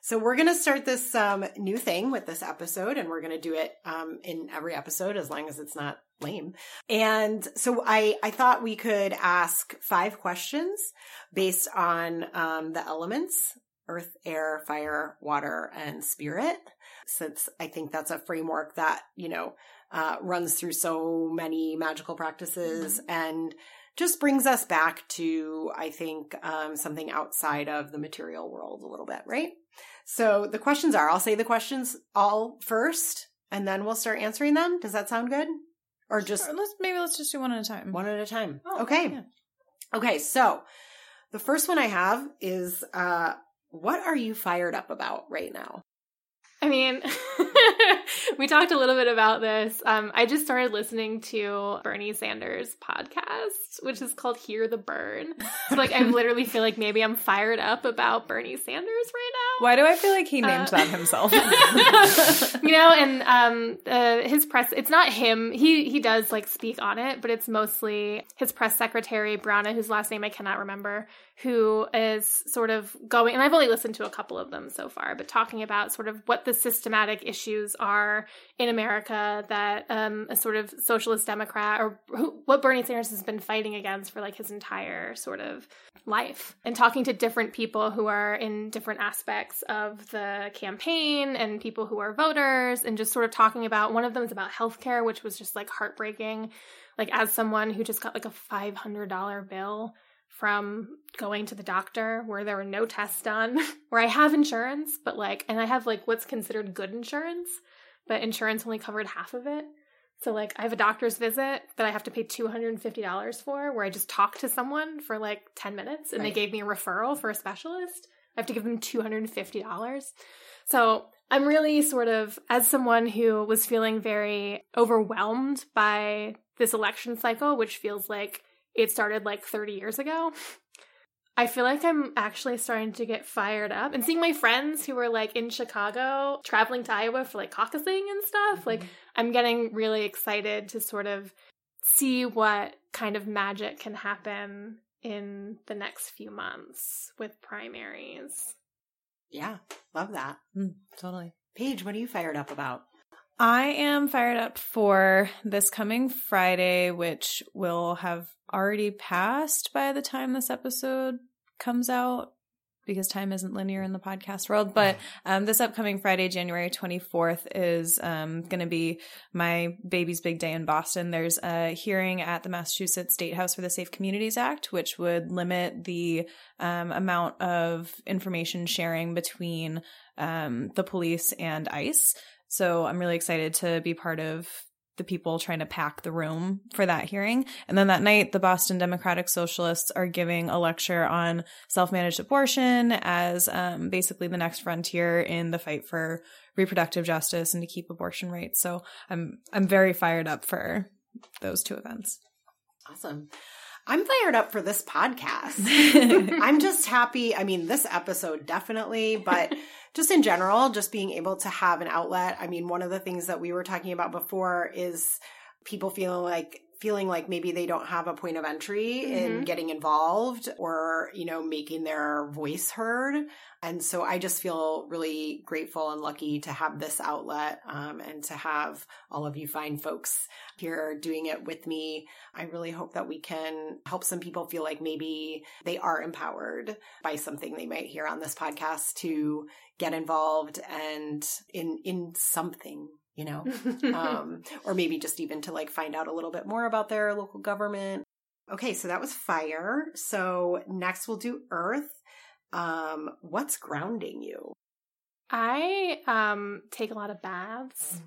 S2: So we're going to start this um, new thing with this episode, and we're going to do it um, in every episode as long as it's not lame. And so I I thought we could ask five questions based on um, the elements: earth, air, fire, water, and spirit. Since I think that's a framework that you know uh, runs through so many magical practices and just brings us back to I think um, something outside of the material world a little bit, right? So the questions are I'll say the questions all first and then we'll start answering them. Does that sound good? Or just
S1: Or let's maybe let's just do one at a time
S2: one at a time?
S1: Oh,
S2: okay.
S1: yeah.
S2: Okay, so the first one I have is uh what are you fired up about right now?
S3: I mean, we talked a little bit about this. Um, I just started listening to Bernie Sanders' podcast, which is called Hear the Bern. So, like, I literally feel like maybe I'm fired up about Bernie Sanders right now.
S1: why do i feel like he named
S3: Uh,
S1: that himself
S3: you know, and um, uh, his press, it's not him. He he does like speak on it, but it's mostly his press secretary, Briahna, whose last name I cannot remember, who is sort of going, and I've only listened to a couple of them so far, but talking about sort of what the systematic issues are in America that um, a sort of socialist Democrat or who, what Bernie Sanders has been fighting against for like his entire sort of life. And talking to different people who are in different aspects of the campaign and people who are voters and just sort of talking about one of them is about healthcare which was just like heartbreaking. Like as someone who just got like a $500 bill from going to the doctor where there were no tests done where I have insurance but like and I have like what's considered good insurance but insurance only covered half of it So like I have a doctor's visit that I have to pay $250 for where I just talk to someone for like 10 minutes and
S2: Right.
S3: they gave me a referral for a specialist. I have to give them $250. So I'm really sort of as someone who was feeling very overwhelmed by this election cycle which feels like it started like 30 years ago. I feel like I'm actually starting to get fired up and seeing my friends who were like in Chicago traveling to Iowa for like caucusing and stuff. Like I'm getting really excited to sort of see what kind of magic can happen in the next few months with primaries.
S2: Yeah, love that.
S1: Mm, totally.
S2: Paige, what are you fired up about?
S1: I am fired up for this coming Friday, which will have already passed by the time this episode comes out because time isn't linear in the podcast world. But um, this upcoming Friday, January 24th, is um, going to be my baby's big day in Boston. There's a hearing at the Massachusetts State House for the Safe Communities Act, which would limit the um, amount of information sharing between um, the police and ICE. So I'm really excited to be part of the people trying to pack the room for that hearing. And then that night, the Boston Democratic Socialists are giving a lecture on self-managed abortion as um, basically the next frontier in the fight for reproductive justice and to keep abortion rights. So I'm I'm very fired up for those two events.
S2: Awesome. I'm fired up for this podcast. I'm just happy. I mean, this episode definitely, but just in general, just being able to have an outlet. I mean, one of the things that we were talking about before is people feeling like feeling like maybe they don't have a point of entry in
S3: Mhm.
S2: getting involved or, you know, making their voice heard. And so I just feel really grateful and lucky to have this outlet um, and to have all of you fine folks here doing it with me. I really hope that we can help some people feel like maybe they are empowered by something they might hear on this podcast to get involved and in in something, you know. um, or maybe just even to like find out a little bit more about their local government. Okay, so that was fire. So next we'll do earth. Um, what's grounding you?
S3: I um take a lot of baths.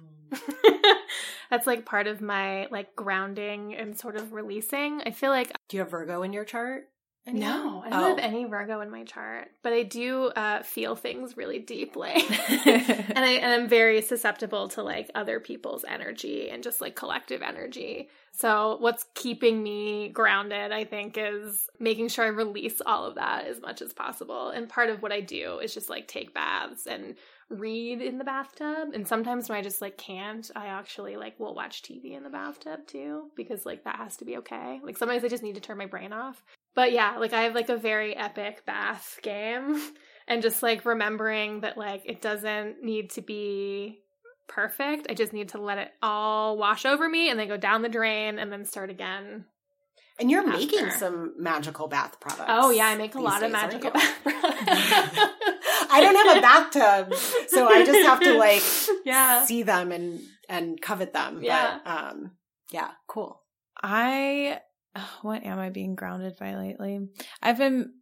S3: That's like part of my like grounding and sort of releasing. I feel like
S2: Do you have Virgo in your chart?
S3: No, I don't
S2: Oh.
S3: have any Virgo in my chart, but I do uh, feel things really deeply, and I am very susceptible to like other people's energy and just like collective energy. So what's keeping me grounded, I think, is making sure I release all of that as much as possible. And part of what I do is just like take baths and read in the bathtub. And sometimes when I just like can't, I actually like will watch TV in the bathtub too, because like that has to be okay. Like sometimes I just need to turn my brain off. But yeah, like I have like a very epic bath game. And just like remembering that like it doesn't need to be perfect. I just need to let it all wash over me and then go down the drain and then start again.
S2: And you're
S3: After.
S2: making some magical bath products.
S3: Oh yeah, I make a lot of
S2: days, aren't
S3: magical bath products.
S2: I don't have a bathtub, so I just have to like
S3: yeah.
S2: see them and and covet them.
S3: Yeah.
S2: But um yeah, cool.
S1: I what am I being grounded by lately? I've been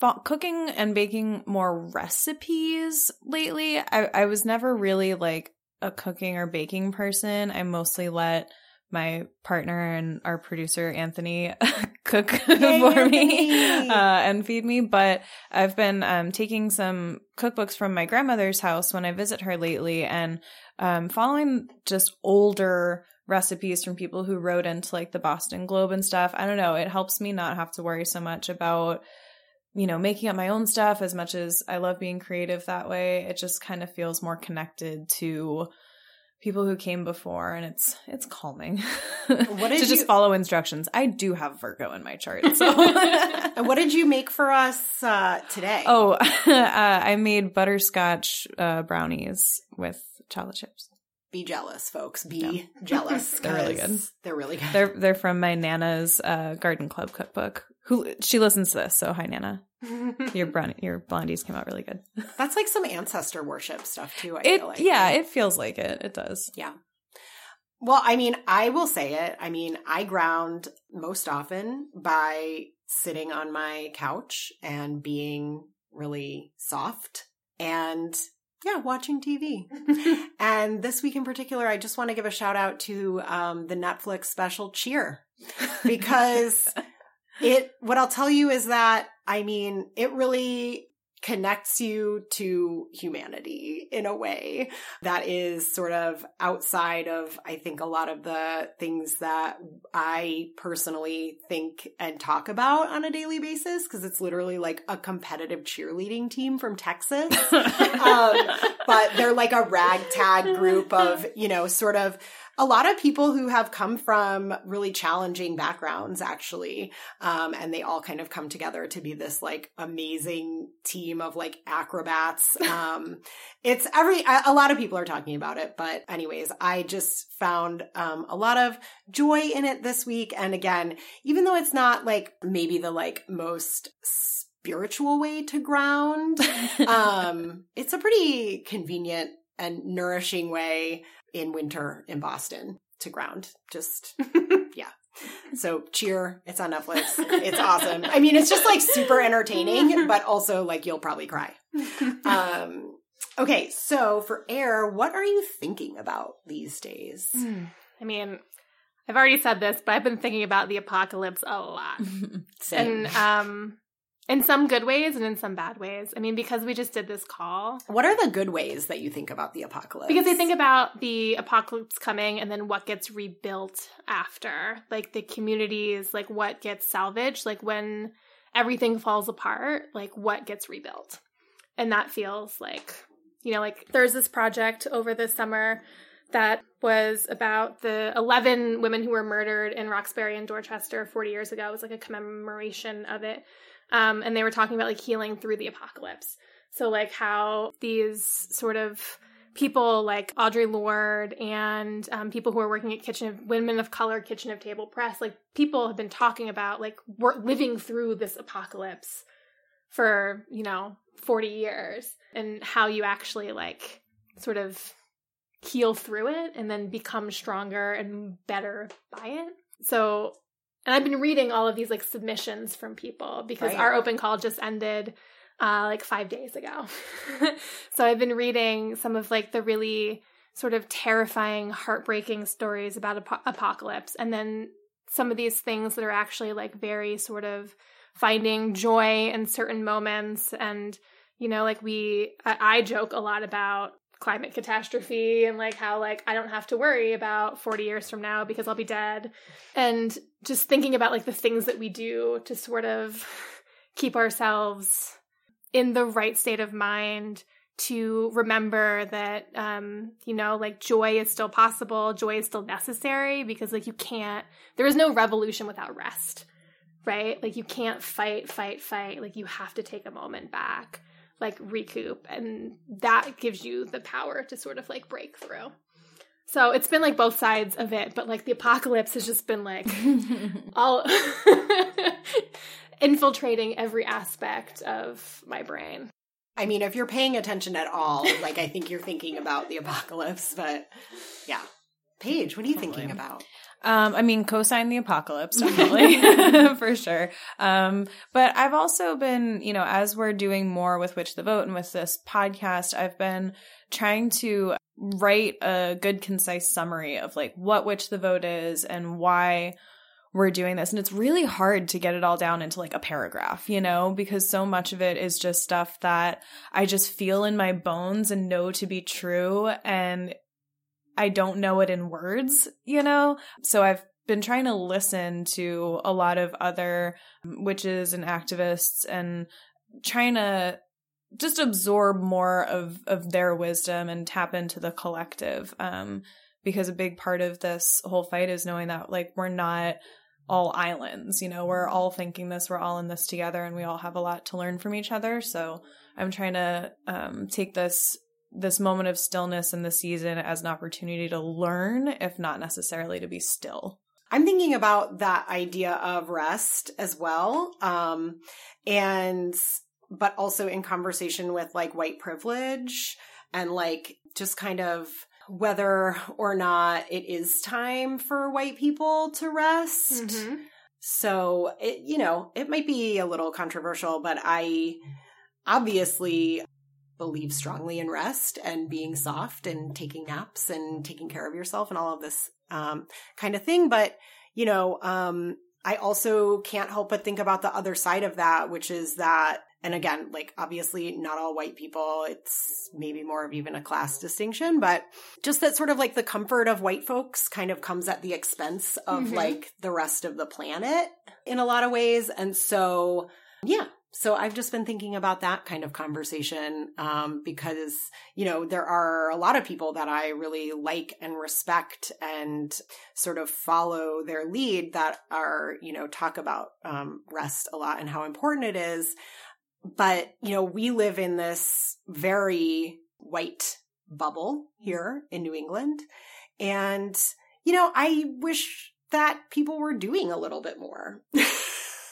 S1: fa- cooking and baking more recipes lately. I, I was never really like a cooking or baking person. I mostly let my partner and our producer Anthony cook
S2: Yay,
S1: for me uh, and feed me. But I've been um, taking some cookbooks from my grandmother's house when I visit her lately and um, following just older recipes from people who wrote into like the Boston Globe and stuff. I don't know. It helps me not have to worry so much about, you know, making up my own stuff as much as I love being creative that way. It just kind of feels more connected to people who came before and it's it's calming
S2: What did
S1: to just follow instructions. I do have Virgo in my chart. So
S2: what did you make for us uh today?
S1: Oh, uh, I made butterscotch uh, brownies with chocolate chips.
S2: Be jealous, folks. Be jealous.
S1: They're really good.
S2: They're really good.
S1: They're they're from my nana's uh, garden club cookbook. Who she listens to this, so hi Nana. Your brown your blondies came out really good.
S2: That's like some ancestor worship stuff too. I
S1: It
S2: feel like.
S1: yeah, it feels like it. It does.
S2: Yeah. Well, I mean, I will say it. I mean, I ground most often by sitting on my couch and being really soft. And Yeah, watching TV. and this week in particular, I just want to give a shout out to um, the Netflix special Cheer because it, what I'll tell you is that, I mean, it really connects you to humanity in a way that is sort of outside of, I think, a lot of the things that I personally think and talk about on a daily basis because it's literally like a competitive cheerleading team from Texas. um, but they're like a ragtag group of, you know, sort of a lot of people who have come from really challenging backgrounds, actually. Um, and they all kind of come together to be this like amazing team of like acrobats. Um, it's every, a lot of people are talking about it, but anyways, I just found, um, a lot of joy in it this week. And again, even though it's not like maybe the like most spiritual way to ground, um, it's a pretty convenient and nourishing way in winter in Boston to ground. Just, yeah. So cheer. It's on Netflix. It's awesome. I mean, it's just like super entertaining, but also like you'll probably cry. Um, okay. So for air, what are you thinking about these days?
S3: I mean, I've already said this, but I've been thinking about the apocalypse a lot. And um in some good ways and in some bad ways. I mean, because we just did this call.
S2: What are the good ways that you think about the apocalypse?
S3: Because I think about the apocalypse coming and then what gets rebuilt after. Like the communities, like what gets salvaged, like when everything falls apart, like what gets rebuilt. And that feels like, you know, like there's this project over the summer that was about the 11 women who were murdered in Roxbury and Dorchester 40 years ago. It was like a commemoration of it. Um, and they were talking about like healing through the apocalypse. So like how these sort of people like Audre Lorde and um, people who are working at Kitchen of Women of Color, Kitchen of Table Press, like people have been talking about like we're living through this apocalypse for you know 40 years and how you actually like sort of heal through it and then become stronger and better by it. So and I've been reading all of these like submissions from people because
S2: Right.
S3: our open call just ended uh, like five days ago. so I've been reading some of like the really sort of terrifying, heartbreaking stories about ap- apocalypse, and then some of these things that are actually like very sort of finding joy in certain moments. And you know, like we, I, I joke a lot about climate catastrophe and like how like I don't have to worry about 40 years from now because I'll be dead. And just thinking about like the things that we do to sort of keep ourselves in the right state of mind to remember that um you know like joy is still possible joy is still necessary because like you can't there is no revolution without rest right? Like you can't fight fight fight. Like you have to take a moment back like recoup and that gives you the power to sort of like break through so it's been like both sides of it but like the apocalypse has just been like all infiltrating every aspect of my brain
S2: I mean, if you're paying attention at all, like I think you're thinking about the apocalypse, but yeah. Paige, what are you thinking about?
S1: Um, I mean, co-sign the apocalypse, definitely, for sure. Um, but I've also been, you know, as we're doing more with Witch the Vote and with this podcast, I've been trying to write a good, concise summary of like what Witch the Vote is and why we're doing this. And it's really hard to get it all down into like a paragraph, you know, because so much of it is just stuff that I just feel in my bones and know to be true. And I don't know it in words, you know? So I've been trying to listen to a lot of other witches and activists and trying to just absorb more of of their wisdom and tap into the collective um because a big part of this whole fight is knowing that like we're not all islands you know we're all thinking this we're all in this together and we all have a lot to learn from each other so i'm trying to um take this this moment of stillness in the season as an opportunity to learn if not necessarily to be still
S2: I'm thinking about that idea of rest as well. Um, and, but also in conversation with like white privilege and like just kind of whether or not it is time for white people to rest.
S3: Mhm.
S2: So it, you know, it might be a little controversial, but I obviously believe strongly in rest and being soft and taking naps and taking care of yourself and all of this um, kind of thing. But, you know, um, I also can't help but think about the other side of that, which is that, and again, like obviously not all white people, it's maybe more of even a class distinction, but just that sort of like the comfort of white folks kind of comes at the expense of mm-hmm. like the rest of the planet in a lot of ways. And so, yeah, so I've just been thinking about that kind of conversation um, because you know there are a lot of people that I really like and respect and sort of follow their lead that are you know talk about um, rest a lot and how important it is. But you know we live in this very white bubble here in New England, and you know I wish that people were doing a little bit more.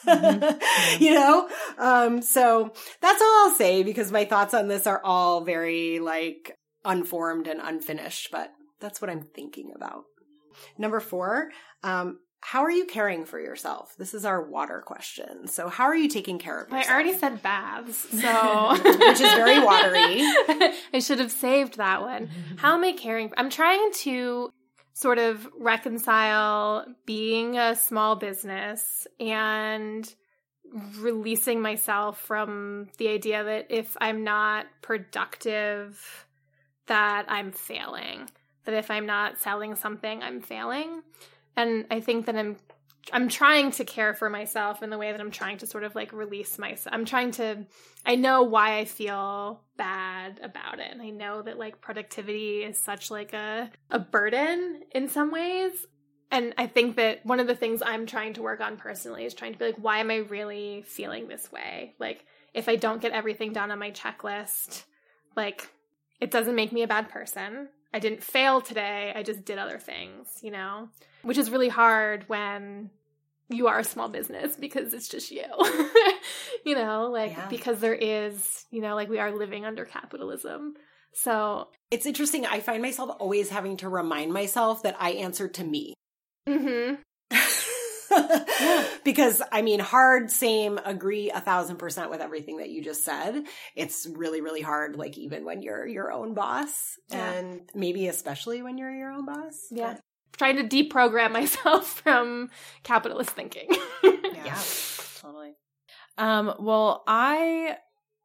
S2: Mm-hmm. you know? Um, so that's all I'll say because my thoughts on this are all very like unformed and unfinished, but that's what I'm thinking about. Number four, um, how are you caring for yourself? This is our water question. So, how are you taking care of yourself?
S3: I already said baths, so
S2: which is very watery.
S3: I should have saved that one. How am I caring? I'm trying to sort of reconcile being a small business and releasing myself from the idea that if I'm not productive, that I'm failing. That if I'm not selling something, I'm failing. And I think that I'm I'm trying to care for myself in the way that I'm trying to sort of like release myself. I'm trying to I know why I feel bad about it. And I know that like productivity is such like a a burden in some ways. And I think that one of the things I'm trying to work on personally is trying to be like why am I really feeling this way? Like if I don't get everything done on my checklist, like it doesn't make me a bad person. I didn't fail today. I just did other things, you know? Which is really hard when you are a small business because it's just you. you know, like yeah. because there is, you know, like we are living under capitalism. So
S2: it's interesting. I find myself always having to remind myself that I answer to me. Mm-hmm. because I mean, hard, same, agree a thousand percent with everything that you just said. It's really, really hard, like even when you're your own boss, yeah. and maybe especially when you're your own boss.
S3: Yeah. But trying to deprogram myself from capitalist thinking.
S1: yeah, yeah, totally. Um, well, I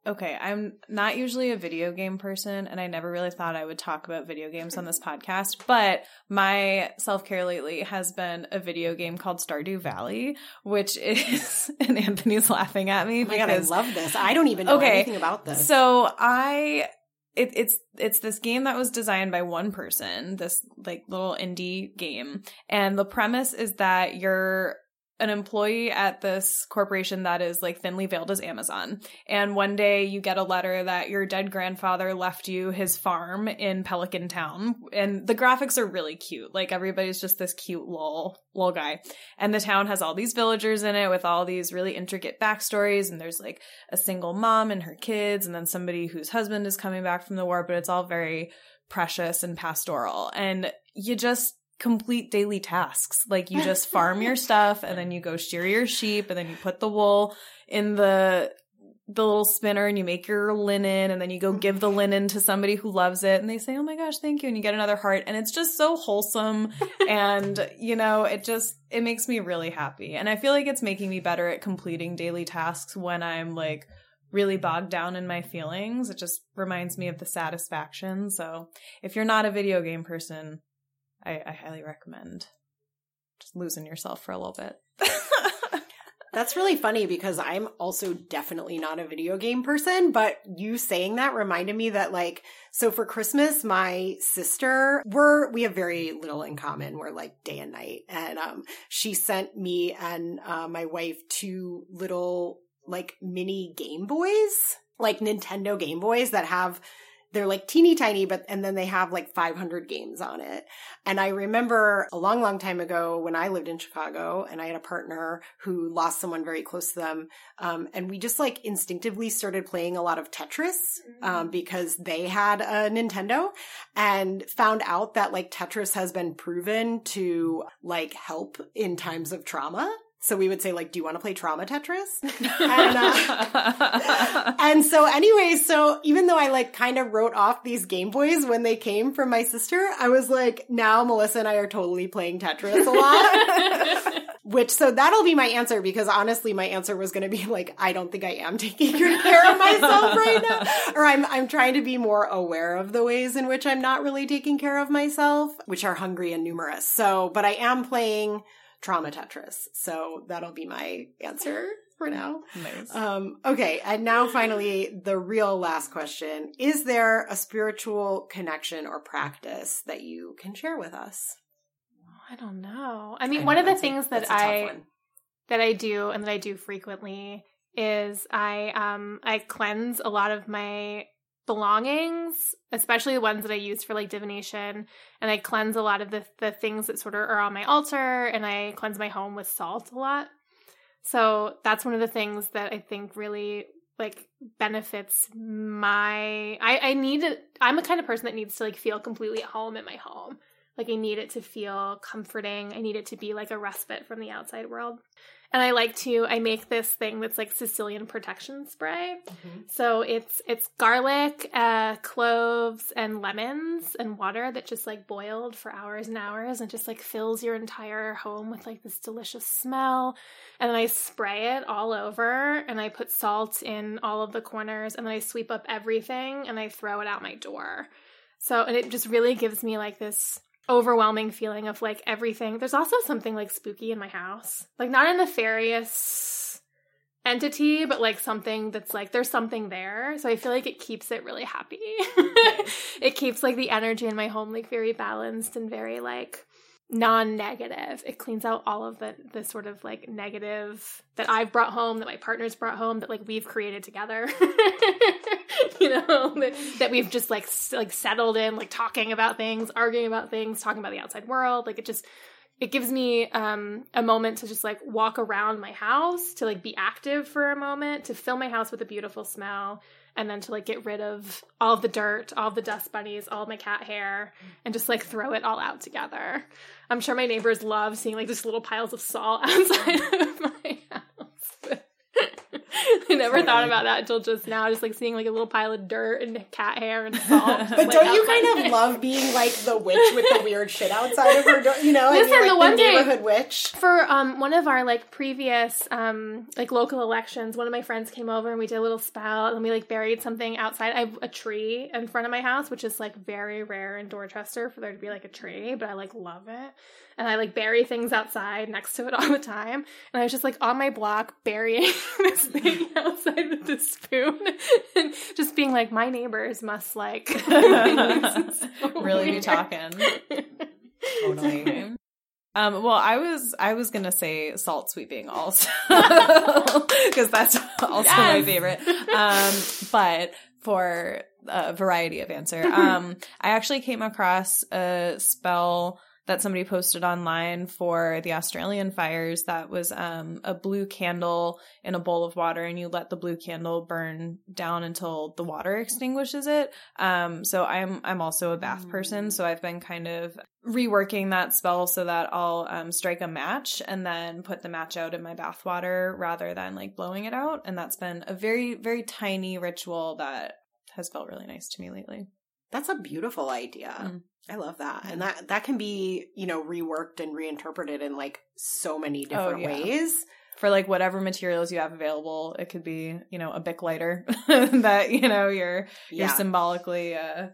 S1: okay, I'm not usually a video game person, and I never really thought I would talk about video games on this podcast. But my self care lately has been a video game called Stardew Valley, which is, and Anthony's laughing at me
S2: oh because God, I love this. I don't even know okay, anything about this.
S1: So I it, it's it's this game that was designed by one person, this like little indie game, and the premise is that you're an employee at this corporation that is like thinly veiled as Amazon. And one day you get a letter that your dead grandfather left you his farm in Pelican Town. And the graphics are really cute. Like everybody's just this cute little, little guy. And the town has all these villagers in it with all these really intricate backstories. And there's like a single mom and her kids, and then somebody whose husband is coming back from the war, but it's all very precious and pastoral. And you just complete daily tasks. Like you just farm your stuff and then you go shear your sheep and then you put the wool in the the little spinner and you make your linen and then you go mm-hmm. give the linen to somebody who loves it and they say, "Oh my gosh, thank you." And you get another heart and it's just so wholesome and you know, it just it makes me really happy. And I feel like it's making me better at completing daily tasks when I'm like really bogged down in my feelings. It just reminds me of the satisfaction. So, if you're not a video game person, I, I highly recommend just losing yourself for a little bit.
S2: That's really funny because I'm also definitely not a video game person, but you saying that reminded me that like so for Christmas my sister we're we have very little in common. We're like day and night and um she sent me and uh, my wife two little like mini Game Boys, like Nintendo Game Boys that have they're like teeny tiny, but, and then they have like 500 games on it. And I remember a long, long time ago when I lived in Chicago and I had a partner who lost someone very close to them. Um, and we just like instinctively started playing a lot of Tetris, um, mm-hmm. because they had a Nintendo and found out that like Tetris has been proven to like help in times of trauma. So we would say like, do you want to play trauma Tetris? and, uh, and so anyway, so even though I like kind of wrote off these Game Boys when they came from my sister, I was like, now Melissa and I are totally playing Tetris a lot. Which, so that'll be my answer because honestly, my answer was going to be like, I don't think I am taking good care of myself right now. Or I'm, I'm trying to be more aware of the ways in which I'm not really taking care of myself, which are hungry and numerous. So, but I am playing trauma Tetris. So that'll be my answer for now.
S1: nice.
S2: Um, okay. And now finally, the real last question. Is there a spiritual connection or practice that you can share with us?
S3: I don't know. I mean,
S2: I
S3: one
S2: know
S3: of the
S2: a-
S3: things that
S2: a tough
S3: I that I do and that I do frequently is I um I cleanse a lot of my belongings, especially the ones that I use for like divination, and I cleanse a lot of the the things that sort of are on my altar and I cleanse my home with salt a lot. So that's one of the things that I think really like benefits my I I need it I'm a kind of person that needs to like feel completely at home in my home. Like I need it to feel comforting. I need it to be like a respite from the outside world. And I like to I make this thing that's like Sicilian protection spray. So it's it's garlic, uh, cloves, and lemons and water that just like boiled for hours and hours and just like fills your entire home with like this delicious smell. And then I spray it all over and I put salt in all of the corners and then I sweep up everything and I throw it out my door. So and it just really gives me like this overwhelming feeling of like everything. There's also something like spooky in my house. Like not a nefarious entity, but like something that's like there's something there. So I feel like it keeps it really happy. it keeps like the energy in my home like very balanced and very like non-negative. It cleans out all of the the sort of like negative that I've brought home, that my partner's brought home, that like we've created together. you know, that, that we've just like like settled in, like talking about things, arguing about things, talking about the outside world. Like it just it gives me um a moment to just like walk around my house, to like be active for a moment, to fill my house with a beautiful smell. And then to like get rid of all the dirt, all the dust bunnies, all my cat hair, and just like throw it all out together. I'm sure my neighbors love seeing like just little piles of salt outside of my house. I never thought about that until just now, just like seeing like a little pile of dirt and cat hair and salt.
S2: But
S3: like,
S2: don't you kind of love being like the witch with the weird shit outside of her door? You know, I mean,
S3: Listen,
S2: like
S3: the one day-
S2: neighborhood witch.
S3: for um one of our like previous um like local elections one of my friends came over and we did a little spell and we like buried something outside i have a tree in front of my house which is like very rare in dorchester for there to be like a tree but i like love it and i like bury things outside next to it all the time and i was just like on my block burying this thing outside with this spoon and just being like my neighbors must like
S1: Really be talking. Totally. Um, well, I was I was gonna say salt sweeping also because that's also my favorite. Um, but for a variety of answer, um, I actually came across a spell that somebody posted online for the Australian fires. That was um, a blue candle in a bowl of water, and you let the blue candle burn down until the water extinguishes it. Um, so I'm I'm also a bath person, so I've been kind of reworking that spell so that I'll um, strike a match and then put the match out in my bath water rather than like blowing it out. And that's been a very very tiny ritual that has felt really nice to me lately.
S2: That's a beautiful idea.
S1: Mm.
S2: I love that. And that that can be, you know, reworked and reinterpreted in like so many different
S1: Oh, yeah.
S2: ways.
S1: For like whatever materials you have available, it could be you know a bic lighter that you know you're you're symbolically uh,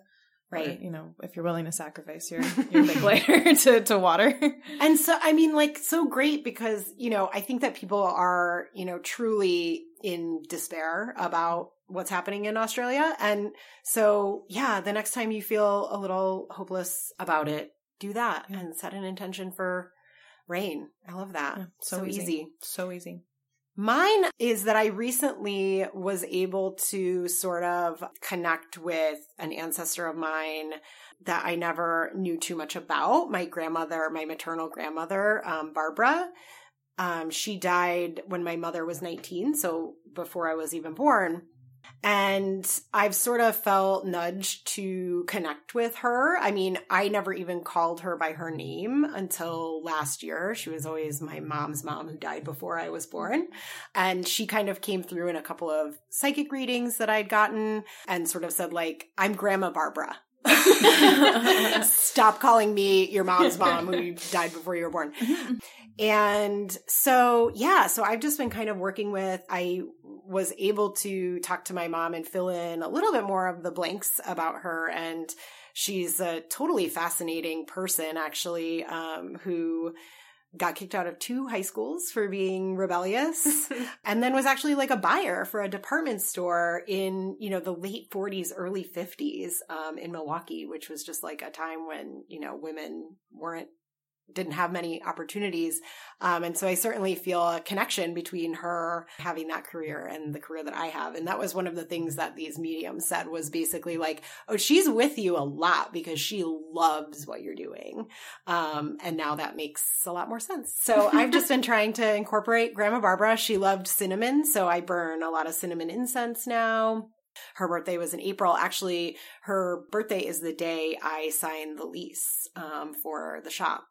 S2: Right.
S1: or, you know if you're willing to sacrifice your your bic lighter to to water.
S2: And so, I mean, like, so great because, you know, I think that people are, you know, truly in despair about what's happening in Australia. And so, yeah, the next time you feel a little hopeless about it, do that
S1: Yeah.
S2: and set an intention for rain. I love that.
S1: Yeah,
S2: so
S1: so
S2: easy.
S1: easy. So easy.
S2: Mine is that I recently was able to sort of connect with an ancestor of mine that I never knew too much about. My grandmother, my maternal grandmother, um, Barbara. Um, she died when my mother was 19, so before I was even born. And I've sort of felt nudged to connect with her. I mean, I never even called her by her name until last year. She was always my mom's mom who died before I was born. And she kind of came through in a couple of psychic readings that I'd gotten and sort of said, like, I'm Grandma Barbara. Stop calling me your mom's mom who died before you were born. And so, yeah, so I've just been kind of working with, I was able to talk to my mom and fill in a little bit more of the blanks about her. And she's a totally fascinating person, actually, um, who got kicked out of two high schools for being rebellious and then was actually like a buyer for a department store in you know the late 40s early 50s um, in milwaukee which was just like a time when you know women weren't didn't have many opportunities. Um, and so I certainly feel a connection between her having that career and the career that I have. And that was one of the things that these mediums said was basically like, oh, she's with you a lot because she loves what you're doing. Um, and now that makes a lot more sense. So I've just been trying to incorporate Grandma Barbara. She loved cinnamon. So I burn a lot of cinnamon incense now. Her birthday was in April. Actually, her birthday is the day I signed the lease um, for the shop.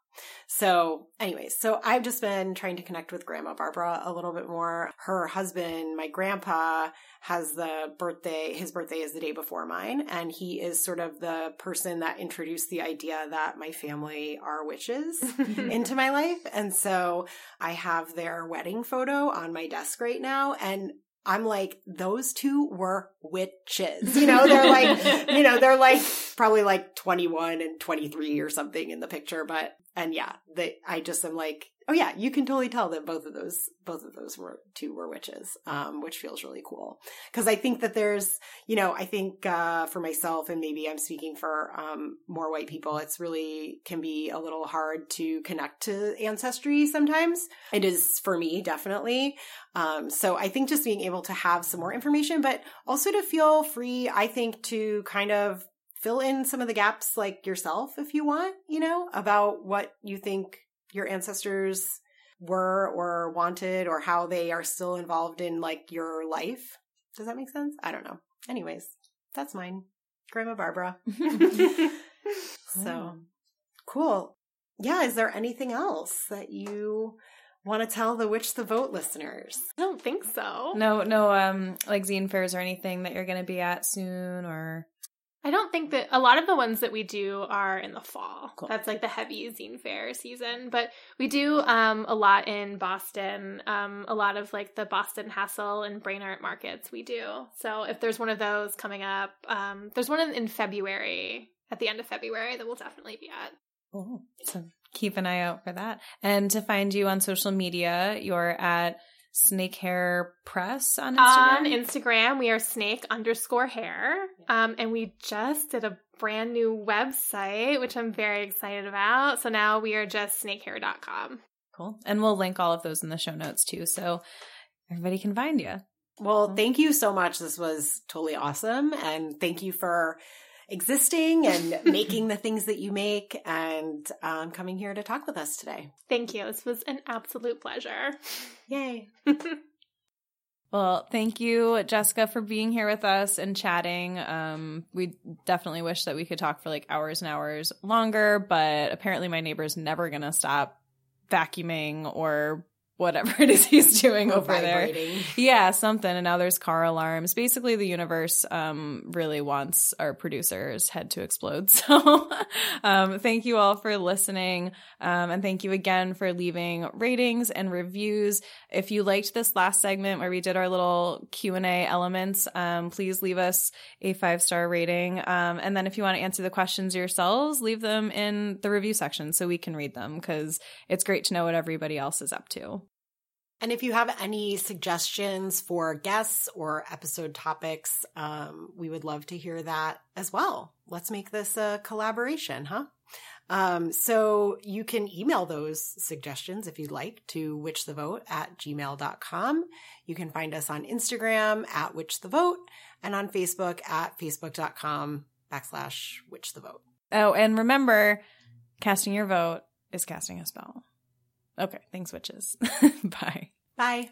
S2: So, anyways, so I've just been trying to connect with Grandma Barbara a little bit more. Her husband, my grandpa, has the birthday, his birthday is the day before mine, and he is sort of the person that introduced the idea that my family are witches into my life. And so I have their wedding photo on my desk right now, and I'm like, those two were witches. You know, they're like, you know, they're like probably like 21 and 23 or something in the picture, but and yeah, they I just am like, oh yeah, you can totally tell that both of those both of those were two were witches, um, which feels really cool because I think that there's, you know, I think uh, for myself and maybe I'm speaking for um, more white people, it's really can be a little hard to connect to ancestry sometimes. It is for me definitely. Um, so I think just being able to have some more information, but also to feel free, I think to kind of fill in some of the gaps like yourself if you want, you know, about what you think your ancestors were or wanted or how they are still involved in like your life. Does that make sense? I don't know. Anyways, that's mine. Grandma Barbara. so cool. Yeah, is there anything else that you want to tell the Witch the Vote listeners?
S3: I don't think so.
S1: No, no, um, like zine fairs or anything that you're going to be at soon or
S3: I don't think that a lot of the ones that we do are in the fall.
S1: Cool.
S3: That's like the heavy zine fair season. But we do um, a lot in Boston, um, a lot of like the Boston Hassle and Brain Art markets we do. So if there's one of those coming up, um, there's one in, in February, at the end of February, that we'll definitely be at.
S1: Oh, so keep an eye out for that. And to find you on social media, you're at Snake Hair Press on Instagram.
S3: On Instagram, we are snake underscore hair. Um, and we just did a brand new website, which I'm very excited about. So now we are just snakehair.com.
S1: Cool. And we'll link all of those in the show notes too. So everybody can find you.
S2: Well, thank you so much. This was totally awesome. And thank you for existing and making the things that you make and um, coming here to talk with us today.
S3: Thank you. This was an absolute pleasure.
S2: Yay.
S1: Well, thank you, Jessica, for being here with us and chatting. Um, we definitely wish that we could talk for like hours and hours longer, but apparently my neighbor's never going to stop vacuuming or whatever it is he's doing
S2: Or
S1: over
S2: vibrating.
S1: there. Yeah, something. And now there's car alarms. Basically, the universe um, really wants our producer's head to explode. So, um, thank you all for listening, um, and thank you again for leaving ratings and reviews. If you liked this last segment where we did our little Q and A elements, um, please leave us a five star rating. Um, and then if you want to answer the questions yourselves, leave them in the review section so we can read them because it's great to know what everybody else is up to.
S2: And if you have any suggestions for guests or episode topics, um, we would love to hear that as well. Let's make this a collaboration, huh? Um, so you can email those suggestions if you'd like to witchthevote at gmail.com. You can find us on Instagram at witchthevote and on Facebook at facebook.com backslash witchthevote.
S1: Oh, and remember, casting your vote is casting a spell. Okay, thanks, witches. Bye.
S2: Bye.